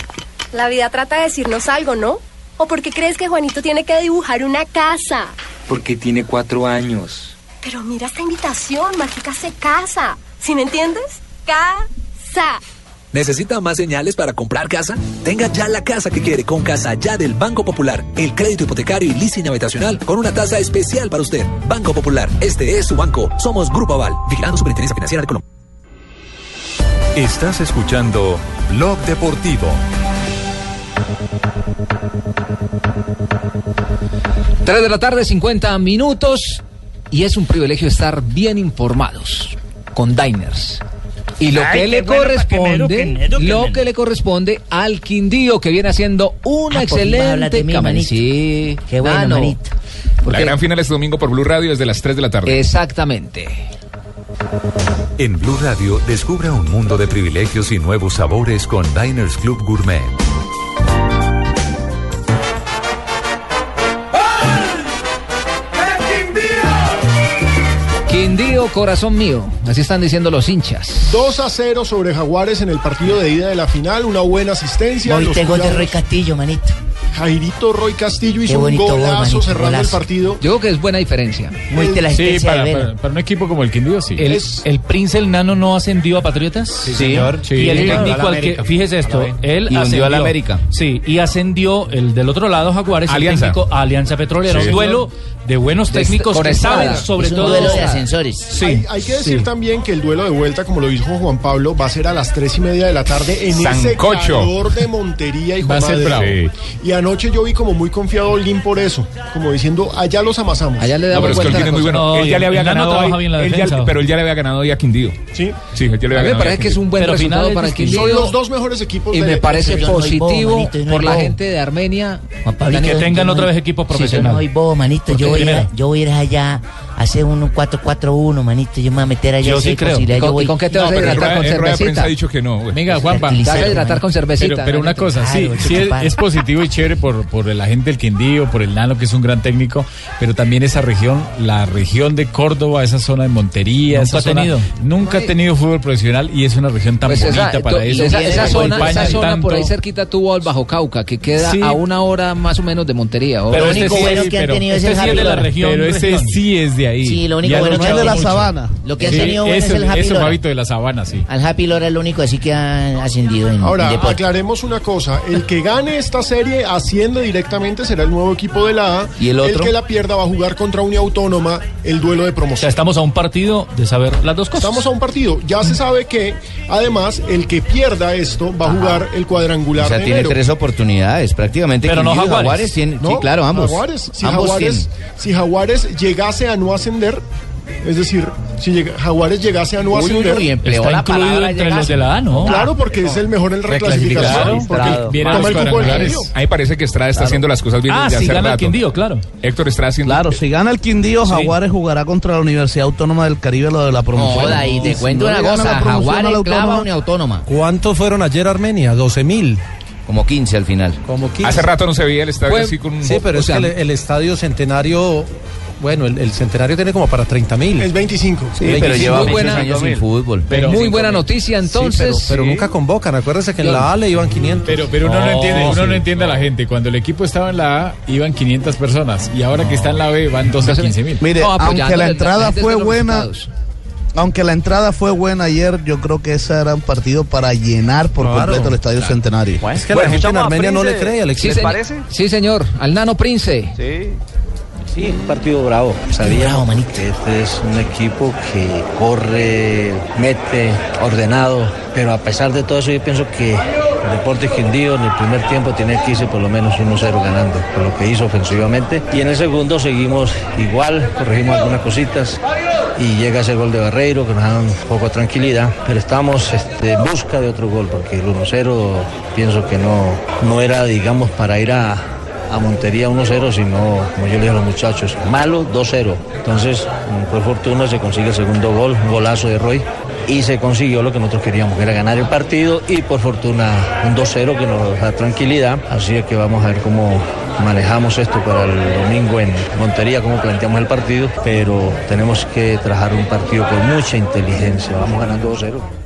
La vida trata de decirnos algo, ¿no? ¿O por qué crees que Juanito tiene que dibujar una casa? Porque tiene cuatro años. Pero mira esta invitación, Mágica se casa. ¿Sí me entiendes? Casa. ¿Necesita más señales para comprar casa? Tenga ya la casa que quiere con Casa Ya del Banco Popular. El crédito hipotecario y leasing habitacional con una tasa especial para usted. Banco Popular, este es su banco. Somos Grupo Aval, vigilando Superintendencia Financiera de Colombia. Estás escuchando Blog Deportivo. Tres de la tarde, 50 minutos. Y es un privilegio estar bien informados con Diners. Y lo Ay, que le bueno, pa' que me corresponde, eduquen, eduquen. lo que le corresponde al Quindío, que viene haciendo una Ah, excelente mí, campaña. Sí, Qué bueno, manito. La gran final este domingo por Blue Radio desde las 3 de la tarde. Exactamente. En Blue Radio, descubra un mundo de privilegios y nuevos sabores con Diners Club Gourmet. Corazón mío. Así están diciendo los hinchas. 2 a 0 sobre Jaguares en el partido de ida de la final, una buena asistencia. Hoy tengo de Castillo, manito. Jairito Roy Castillo hizo un bonito golazo cerrando el partido. Yo creo que es buena diferencia. Muy de la Sí, para, de para- para un equipo como el Quindío, sí. ¿El, Es- el Prince el Nano no ascendió a Patriotas? Sí, señor. Sí. Y el técnico al que, fíjese esto, él Y ascendió a la América. Sí, y ascendió el del otro lado, Jaguares, Alianza. el técnico a Alianza Petrolera. Sí. Un duelo de buenos De- técnicos con que espada. saben sobre Es un todo. duelo de ascensores. Sí. Hay, hay que decir sí. también que el duelo de vuelta, como lo dijo Juan Pablo, va a ser a las tres y media de la tarde en Sancocho. ese calor de Montería y Va a ser bravo. Y anoche yo vi como muy confiado a Holguín por eso, como diciendo, allá los amasamos. Allá le No, damos pero es que a Holguín la es muy bueno. No, él ya y le había ganado trabaja hoy, bien la él ya- defensa. pero él ya le había ganado hoy a Quindío. Sí. Sí, él ya le A había mí me parece que es un buen Pero resultado para el distintos. Son Quindío. los dos mejores equipos Y de me parece no positivo no por la gente de Armenia. Pablito, Que tengan no- otra vez equipo Sí, yo profesional. no bobo, manito. Yo voy, a, primero- yo voy a ir allá a hacer un 4-4-1, manito. Yo me voy a meter allá. Yo sí creo. ¿Y con- yo voy- y con qué te No, vas a hidratar con prensa cervecita? ha dicho que no. güey. Venga, Juanpa. Te vas a hidratar con cervecita. Pero, pero una cosa, sí, Claro, sí es, chupar. es positivo y chévere por, por la gente del Quindío, por el Nano, que es un gran técnico, pero también esa región, la región de Córdoba, esa zona de Montería, Nunca esa ha zona- tenido. nunca ha tenido fútbol profesional y es una región tan Pues bonita esa, para eso. esa, esa zona, esa zona por ahí cerquita tuvo al Bajo Cauca, que queda Sí. a una hora más o menos de Montería. Pero Lo este único sí, bueno que han pero tenido es sí de la región. Pero este región. sí es de ahí. Sí, lo único bueno que han mucho. tenido- Lo que Sí, tenido bueno es el Happy Lora. De la sabana, sí. Al Happy Lora es lo único así que ha ascendido en, en Ahora, aclaremos una cosa. El que gane esta serie asciende directamente, será el nuevo equipo de la A. ¿Y el otro? que la pierda va a jugar contra Unia Autónoma el duelo de O sea, promoción. estamos a un partido de saber las dos cosas. Estamos a un partido. Ya se sabe que, además, el que pierda esto va a jugar el cuadrangular O sea, de tiene enero. tres oportunidades prácticamente. Pero no Jaguares. tiene- No, sí, claro, ambos. Jaguares. Si, Ambos Jaguares, tienen. si Jaguares llegase a no ascender, es decir, si llega- Jaguares llegase a no uy, ascender. uy, empleó Está la incluido palabra entre los de la A, ¿no? Claro, porque es el mejor en reclasificación. Porque Vienen toma los el cupo del cuadrangulares. Quindío. A mí me parece que Estrada está Claro. haciendo las cosas bien Ah, desde si hace gana el rato. Quindío, claro. Héctor está haciendo... Claro, si gana el Quindío, Sí. Jaguares jugará contra la Universidad Autónoma del Caribe, lo de la promoción. Joda, y te cuento no una cosa, Jaguares clava Autónoma, Unia Autónoma. ¿Cuántos fueron ayer a Armenia? 12 mil. Como 15 al final. Como 15. Hace rato no se veía el estadio así con un... Sí, pero o es que el, el estadio centenario, bueno, el, el centenario tiene como para 30 mil. Es 25. Sí, pero 25 lleva mil. muchos años sin fútbol. Pero muy buena noticia, Sí, entonces. pero, pero nunca convocan. Acuérdense que en la A le iban 500. Pero, pero uno no, No, entiende, uno sí. no entiende a la gente. Cuando el equipo estaba en la A, iban 500 personas. Y ahora que está en la B, van 12 a 15 mil. Mire, aunque la entrada fue buena, aunque la entrada fue buena ayer, yo creo que ese era un partido para llenar por Claro, completo el Estadio claro. Centenario. Es que la gente en Armenia no le cree al Sí, equipo. señor. Sí, señor. Al Nano Prince. Sí. Sí, un partido bravo. Sabíamos que este es un equipo que corre, mete, ordenado, pero a pesar de todo eso yo pienso que el Deportes Quindío en el primer tiempo tenía que irse por lo menos 1-0 ganando, por lo que hizo ofensivamente. Y en el segundo seguimos igual, corregimos algunas cositas y llega ese gol de Barreiro que nos da un poco de tranquilidad, pero estamos este, en busca de otro gol porque el 1-0 pienso que no, no era, digamos, para ir a a Montería 1-0, sino, como yo le dije a los muchachos, malo 2-0. Entonces, por fortuna se consigue el segundo gol, un golazo de Roy, y se consiguió lo que nosotros queríamos, que era ganar el partido, y por fortuna un 2-0 que nos da tranquilidad. Así es que vamos a ver cómo manejamos esto para el domingo en Montería, cómo planteamos el partido, pero tenemos que trabajar un partido con mucha inteligencia. Vamos ganando 2-0.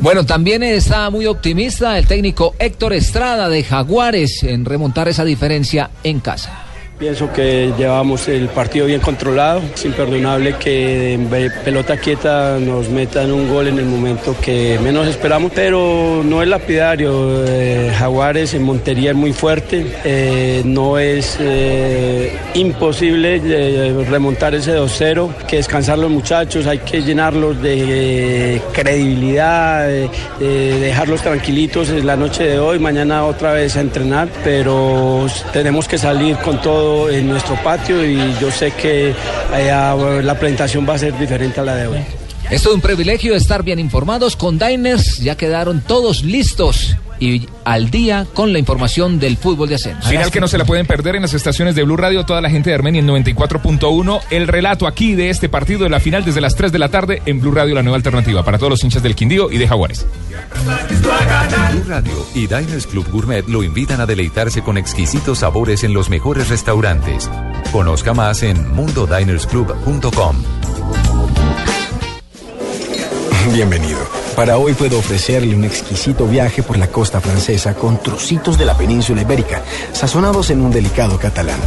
Bueno, también está muy optimista el técnico Héctor Estrada de Jaguares en remontar esa diferencia en casa. Pienso que llevamos el partido bien controlado. Es imperdonable que en pelota quieta nos metan un gol en el momento que menos esperamos, pero no es lapidario. Eh, Jaguares en Montería es muy fuerte. Eh, no es eh, imposible remontar ese 2-0, que descansar los muchachos, hay que llenarlos de credibilidad, de dejarlos tranquilitos en la noche de hoy, mañana otra vez a entrenar, pero tenemos que salir con todo en nuestro patio y yo sé que eh, la presentación va a ser diferente a la de hoy. Es todo un privilegio estar bien informados con Diners. Ya quedaron todos listos y al día con la información del fútbol de ascenso. Final que no se la pueden perder en las estaciones de Blue Radio, toda la gente de Armenia en 94.1. El relato aquí de este partido de la final desde las 3 de la tarde en Blue Radio, la nueva alternativa para todos los hinchas del Quindío y de Jaguares. Blue Radio y Diners Club Gourmet lo invitan a deleitarse con exquisitos sabores en los mejores restaurantes. Conozca más en mundodinersclub.com. Bienvenido. Para hoy puedo ofrecerle un exquisito viaje por la costa francesa con trocitos de la península ibérica, sazonados en un delicado catalán.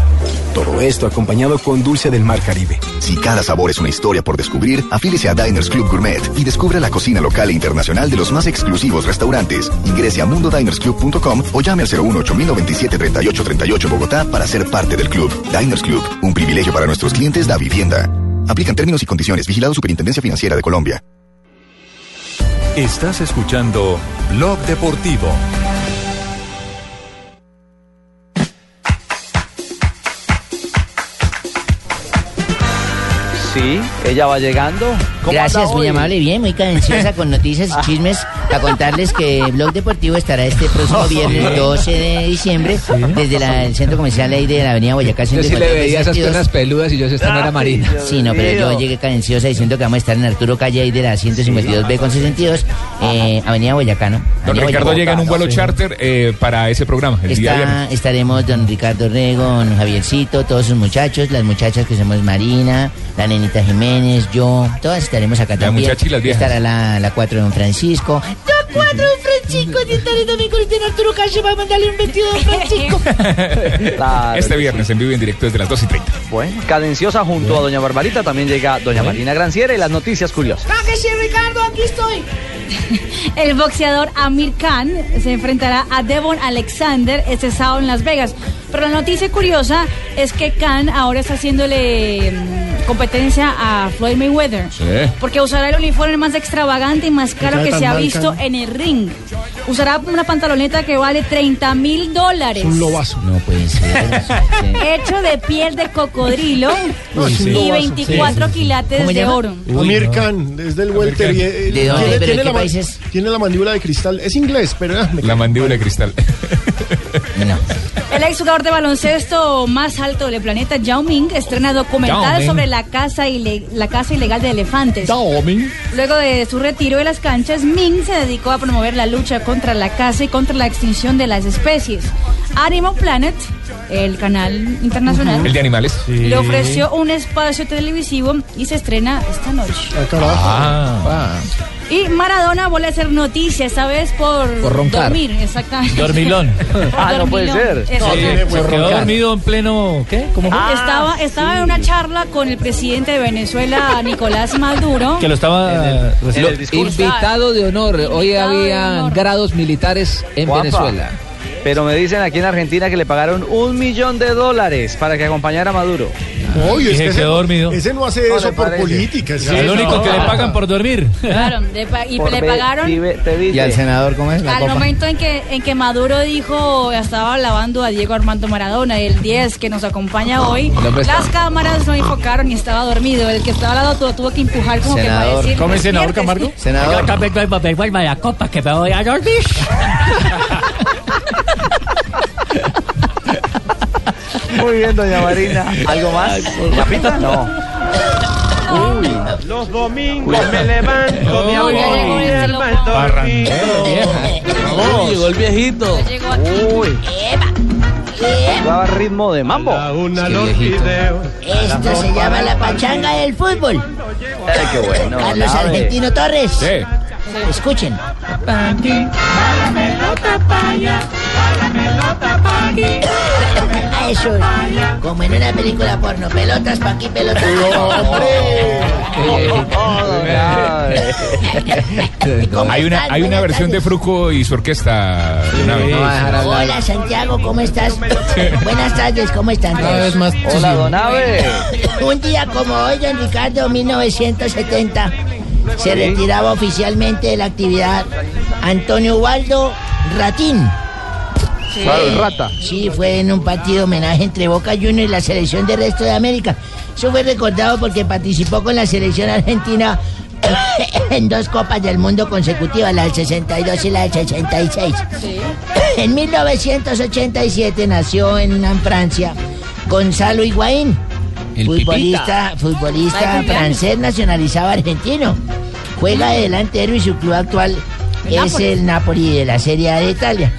Todo esto acompañado con dulce del mar Caribe. Si cada sabor es una historia por descubrir, afílese a Diners Club Gourmet y descubra la cocina local e internacional de los más exclusivos restaurantes. Ingrese a mundodinersclub.com o llame al 018 097 3838 Bogotá para ser parte del club. Diners Club, un privilegio para nuestros clientes da vivienda. Aplican términos y condiciones. Vigilado Superintendencia Financiera de Colombia. Estás escuchando Blog Deportivo. Sí, ella va llegando. ¿Cómo Gracias, muy amable, bien, muy cadenciosa con noticias y chismes. A contarles que Blog Deportivo estará este próximo viernes 12 de diciembre desde la- el centro comercial ahí de la avenida Boyacá. Yo sí le 152, veía esas 22. piernas peludas y yo esta no era Marina. Sí, no, pero yo llegué cadenciosa diciendo que vamos a estar en Arturo Calle ahí de la 152B con 62, eh, Avenida Boyacá, ¿no? Don Avenida Ricardo Boyacá. llega en un vuelo Sí. charter eh, para ese programa, el día Está- viernes. estaremos don Ricardo Rego, don Javiercito, todos sus muchachos, las muchachas que somos Marina, la nenita Jiménez, yo, todas estaremos acá también. muchacha y las viejas. Estará la, la 4 de don Francisco. Cuatro, don Francisco, si estaré también con Arturo Calle, va a mandarle un vestido a don Francisco. Claro este viernes en vivo y en directo desde las 2 y 30. Bueno, cadenciosa junto a Doña Barbarita también llega Doña Marina Granciera y las noticias curiosas. Ah, que sí, Ricardo, aquí estoy. El boxeador Amir Khan se enfrentará a Devon Alexander este sábado en Las Vegas. Pero la noticia curiosa es que Khan ahora está haciéndole mm, competencia a Floyd Mayweather. Porque usará el uniforme más extravagante y más caro que se ha visto en el ring. Usará una pantaloneta que vale 30 mil dólares. Un lobazo. No puede ser. Hecho de piel de cocodrilo No, y lobazo. 24 Sí. quilates ¿Cómo de llama? oro. Amir Khan, es del welter. eh, ¿De dónde? tiene- ¿Pero de tiene qué la ma- país es? Tiene la mandíbula de cristal. Es inglés, pero... ah, La mandíbula de cristal. El exjugador de baloncesto más alto del planeta, Yao Ming, estrena Yao documental Ming. sobre la caza, ile- la caza ilegal de elefantes. Luego de su retiro de las canchas, Ming se dedicó a promover la lucha contra la caza y contra la extinción de las especies. Animal Planet, el canal internacional, El de animales. le ofreció un espacio televisivo y se estrena esta noche. Ah. Y Maradona vuelve a hacer noticia, esta vez por, Por roncar. dormir, exactamente. Dormilón. Ah, no puede ser. Se quedó dormido en pleno. ¿Qué? ¿Cómo fue? estaba estaba en una charla con el presidente de Venezuela, Nicolás Maduro. Que lo estaba Lo- invitado de honor. Hoy había grados militares en Venezuela. Pero me dicen aquí en Argentina que le pagaron un millón de dólares para que acompañara a Maduro. Oye, es Dije que ese, quedó dormido. ese no hace No eso por política. Sí, el único que le pagan por dormir. Claro, pa- y Por le pagaron. ¿Y al senador cómo es la al copa? momento en que en que Maduro dijo estaba alabando a Diego Armando Maradona, el 10 que nos acompaña hoy. Está- Las cámaras no enfocaron y estaba dormido. El que estaba al lado tuvo, tuvo que empujar como que para decir. ¿Cómo es senador. Camargo? Senador. La copa que me voy a dormir. Muy bien, doña Marina. ¿Algo más? ¿Capita? No. Uy. Los domingos me levanto mi amor y el mal dormido. llegó el viejito. Uy. Daba ritmo de mambo. Una los videos. Esto se llama la pachanga del fútbol. Ay, qué bueno. Carlos. Argentino Torres. Sí. Escuchen. Paqui, la pelota Eso, como en una película porno, pelotas pa' aquí, pelotas Hay una, hay una versión de Fruco y su orquesta. de una vez. Hola Santiago, ¿cómo estás? Buenas tardes, ¿cómo están? Más Hola. Un día como hoy, don Ricardo, 1970, se retiraba oficialmente de la actividad Antonio Waldo Ratín. Claro, el rata. Sí, fue en un partido homenaje entre Boca Juniors y la selección del resto de América. Eso fue recordado porque participó con la selección argentina en dos Copas del Mundo consecutivas, la del 62 y la del 66. En 1987 nació en Francia Gonzalo Higuaín, El futbolista, futbolista Ay, francés nacionalizado argentino. Juega de delantero y su club actual El es Napoli. el Napoli de la Serie A de Italia.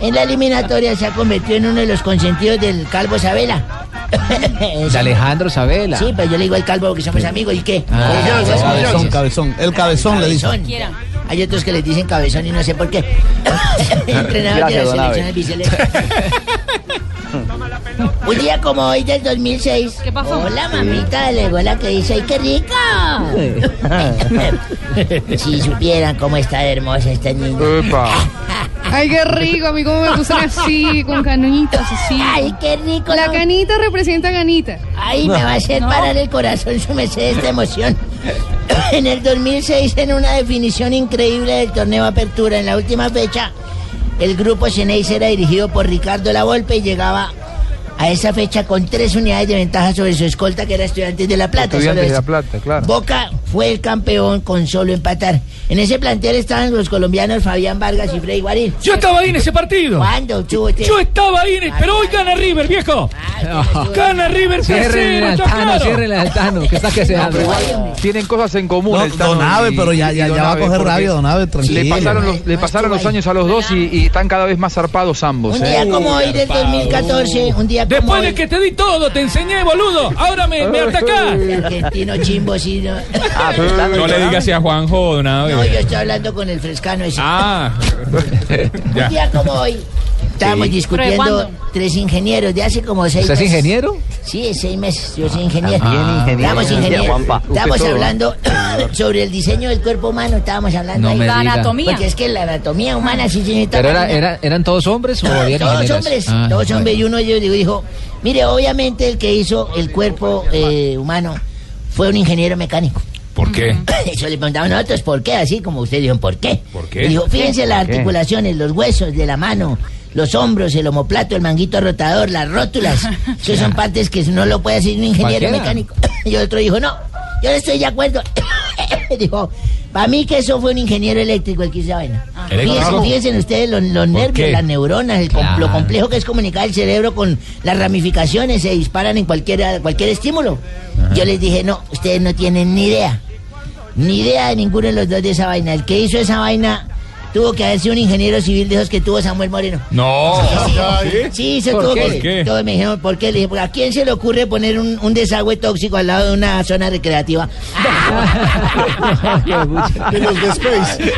En la eliminatoria se ha convertido en uno de los consentidos del Calvo Sabela. De Alejandro Sabela. Sí, pero yo le digo al Calvo que somos amigos y qué. Ah, Pues, cabezón, cabezón. El cabezón le dice. Cabezón. Hay otros que les dicen cabezón y no sé por qué. Entrenador de la selección. Un día como hoy del 2006. ¿Qué pasó? Hola, mamita, le la que dice, ¡ay, qué rico! si supieran cómo está de hermosa esta niña. Ay, qué rico, a mí cómo me gustan así, con canitas, así. Ay, qué rico. La ¿no? canita representa ganita. Ay, me va a hacer parar el corazón su merced esta emoción. En el 2006, en una definición increíble del torneo Apertura, en la última fecha, el grupo Ceneis era dirigido por Ricardo Lavolpe y llegaba a esa fecha con tres unidades de ventaja sobre su escolta, que era Estudiantes de La Plata. Estudiantes de La. Plata, claro. Boca fue el campeón con solo empatar. En ese plantel estaban los colombianos Fabián Vargas y Freddy Guarín. Yo estaba ahí en ese partido. ¿Cuándo estuvo usted? Yo estaba ahí, en- pero hoy gana River, viejo. Gana River Cierren el 3-0, está altano, claro. cierren el altano, que está que se abre. Tienen cosas en común. No, el Tano don Abe, y- pero ya- ya- va a coger rabia, don Abe, tranquilo. Le pasaron los, le pasaron los años a los dos y, y están cada vez más zarpados ambos. Un ¿eh? día como hoy del 2014, un día como Después hoy. de que te di todo, te enseñé, boludo. Ahora me, me atacás. Argentino chimbo, sí. No, No le digas así a Juanjo de una No, yo estoy hablando con el frescano ese. Ah, Un día como hoy, estábamos Sí. discutiendo ¿Pero de tres ingenieros de hace como seis ¿Usted es meses. ingeniero? Sí, seis meses. Yo soy ingeniero. Ah, bien, ingeniero. Estábamos Usted todo, hablando sobre el diseño del cuerpo humano. Estábamos hablando No La anatomía. Porque es que la anatomía humana sí, señorita. ¿Pero era, era- eran todos hombres o había Todos ingenieras? hombres, Ah, todos bueno. hombres. Y uno de ellos dijo, dijo, mire, obviamente el que hizo el cuerpo eh, humano fue un ingeniero mecánico. ¿Por qué? Eso le preguntamos nosotros, ¿por qué? Así como usted dijo, ¿por qué? ¿Por qué? Y Dijo, fíjense las articulaciones, los huesos de la mano, los hombros, el homoplato, el manguito rotador, las rótulas. Eso son partes que no lo puede hacer un ingeniero Cualquiera. mecánico. Y otro dijo, no, yo no estoy de acuerdo. dijo, para mí que eso fue un ingeniero eléctrico el que hizo vaina. ¿Eléctrico? Fíjense, fíjense ustedes los, los nervios, qué? las neuronas, el com- lo complejo que es comunicar el cerebro con las ramificaciones, se disparan en cualquier, cualquier estímulo. Yo les dije, no, ustedes no tienen ni idea. Ni idea de ninguno de los dos de esa vaina. El que hizo esa vaina tuvo que haber sido un ingeniero civil de esos que tuvo Samuel Moreno. No. Sí, se ¿Por tuvo qué? que. ¿Por qué? Todos me dijeron, ¿por qué? Le dije, "Porque ¿a quién se le ocurre poner un, un desagüe tóxico al lado de una zona recreativa? De los de Space.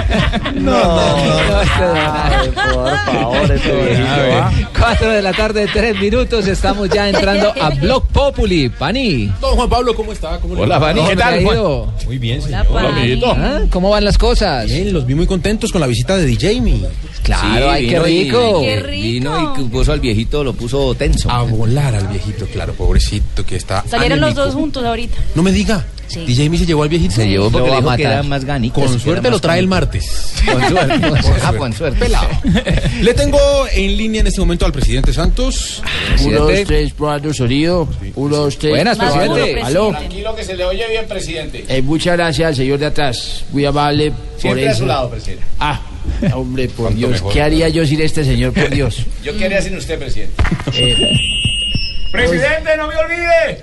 No, por favor, viejito, ¿ah? 4 de la tarde, 3 minutos. Estamos ya entrando a Blog Populi. Pani. Don Juan Pablo, ¿cómo está? ¿Cómo le Hola? Pani, ¿qué ¿Cómo tal, Juan? Muy bien, señor. Hola, amiguito. ¿Ah? ¿Cómo van las cosas? Bien, los vi muy contentos con la visita de DJ Mi. Claro, ay, qué rico. Vino y puso al viejito, lo puso tenso. A volar al viejito, claro, pobrecito que está. Salieron los dos juntos ahorita. No me diga. Sí. DJ Mi se llevó al viejito. Se llevó porque Lo le dijo a que matar. era más ganitas, Con suerte lo trae el martes. Con suerte, con suerte. Ah, con suerte. Pelado. Le tengo en línea en este momento al presidente Santos. Uno, dos, tres, probando sonido. Uno, dos, tres. Buenas, duro, presidente. Aló. Tranquilo que se le oye bien, presidente. Eh, muchas gracias al señor de atrás. Muy amable por Siempre a eso. su lado, presidente. Ah, hombre, por Dios. mejor. ¿Qué haría yo sin este señor, por Dios? Yo quería sin usted, presidente. Eh, presidente, no me olvide.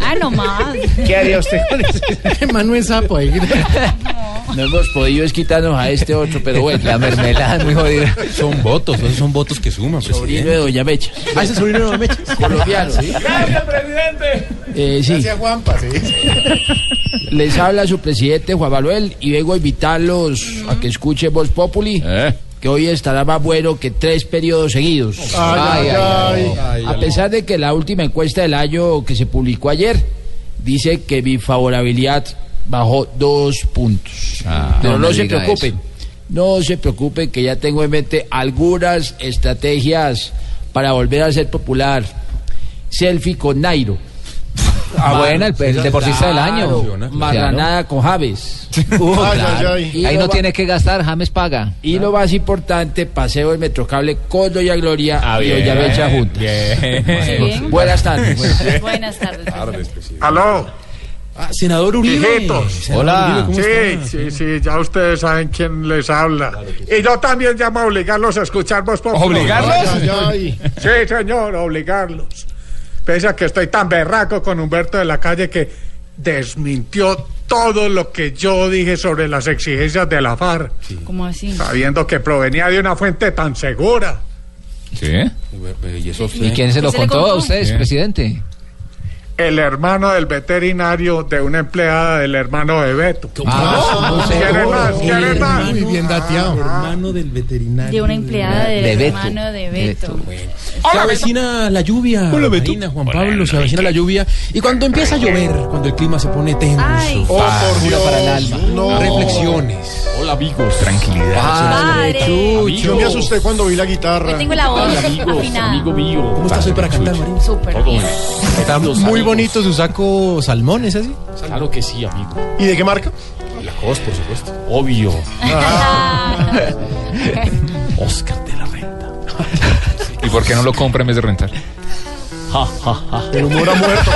Ah, no más. ¿Qué haría usted con ese? Manuel Sapo ahí. No hemos podido es quitarnos a este otro, pero bueno. La mermelada es muy jodida. Son votos, esos son votos que suman, Sobrino presidente. de Doña Mecha. Ah, ese sobrino de Doña Mecha. Colombiano. Gracias, presidente. Eh, sí. Gracias, Juanpa, Les habla su presidente Juan Manuel y vengo a invitarlos a que escuchen Voz Populi. Que hoy estará más bueno que tres periodos seguidos. Ay, ay, ay. A pesar de que la última encuesta del año que se publicó ayer dice que mi favorabilidad bajó dos puntos. Pero no se preocupen, no se preocupen que ya tengo en mente algunas estrategias para volver a ser popular. Selfie con Nairo. Ah, bueno, el- el deportista del año. Marranada con Javes. Uh, Ay, claro. ay, ay. Ahí no tiene que gastar, James paga. Y lo más importante, paseo el Metrocable con Doña Gloria Ah, y Becha juntos. bien. Buenas tardes. Buenas tardes. Aló. Ah, senador Uribe. Senador Uribe, ¿cómo Sí, está? sí, sí, ya ustedes saben quién les habla. Y yo también llamo a obligarlos a escuchar Populi. ¿Obligarlos? Ay, ay. Sí, señor, obligarlos. Pese a que estoy tan berraco con Humberto de la Calle que desmintió todo lo que yo dije sobre las exigencias de la FARC, ¿Cómo así? sabiendo que provenía de una fuente tan segura. ¿Sí? ¿Y eso ¿Y quién se lo ¿Qué se le contó a ustedes, presidente? El hermano del veterinario de una empleada del hermano de Beto. Ah, no sé. ¿Quieren más? ¿Quieren más? Muy bien dateado. Hermano del veterinario. De una empleada del De Beto. hermano de Beto. Se avecina la lluvia. Hola, Marina, Juan Pablo, se avecina la lluvia. Y cuando empieza a llover, cuando el clima se pone tenso. Ay. Oh, por Dios. para el alma. No. Reflexiones. Hola amigos. Tranquilidad. Padre. Yo me asusté cuando vi la guitarra. Hoy tengo la voz Hola amigos, afinada. amigo mío. ¿Cómo estás hoy para cantar, Marina? Súper Los muy. Bonito su saco salmón, ¿es así? Claro que sí, amigo. ¿Y de qué marca? La cos, por supuesto. Obvio. Ah. Oscar de la Renta. ¿Y por qué no lo compra en vez de rentar? Ja, ja, ja. El humor ha muerto.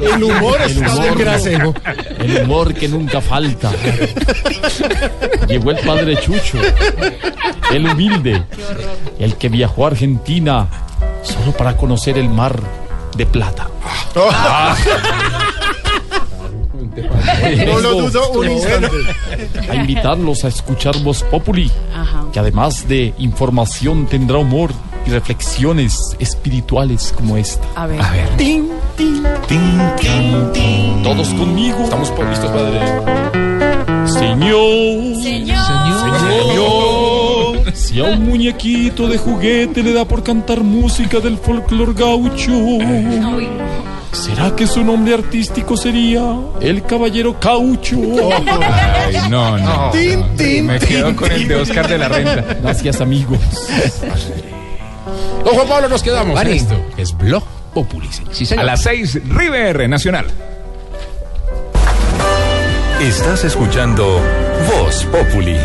El humor El está humor, desgraciado. el humor que nunca falta. Llegó el padre Chucho, el humilde, el que viajó a Argentina solo para conocer el mar de plata. No lo dudo un instante. A invitarlos a escuchar Voz Populi, Ajá. que además de información tendrá humor y reflexiones espirituales como esta. A ver. Tin, tin, tin, tin, tin. Todos conmigo. Estamos listos, padre. Señor. Señor. Señor, si a un muñequito de juguete le da por cantar música del folclor gaucho. ¿será que su nombre artístico sería el Caballero Caucho? Ay, no, no. Tin, tin, Me quedo con el de Oscar de la Renta. Gracias, amigos. Don Juan Pablo, nos quedamos. Vale. Esto es Blog Populi. Sí, A las 6, River Nacional. Estás escuchando Voz Populi.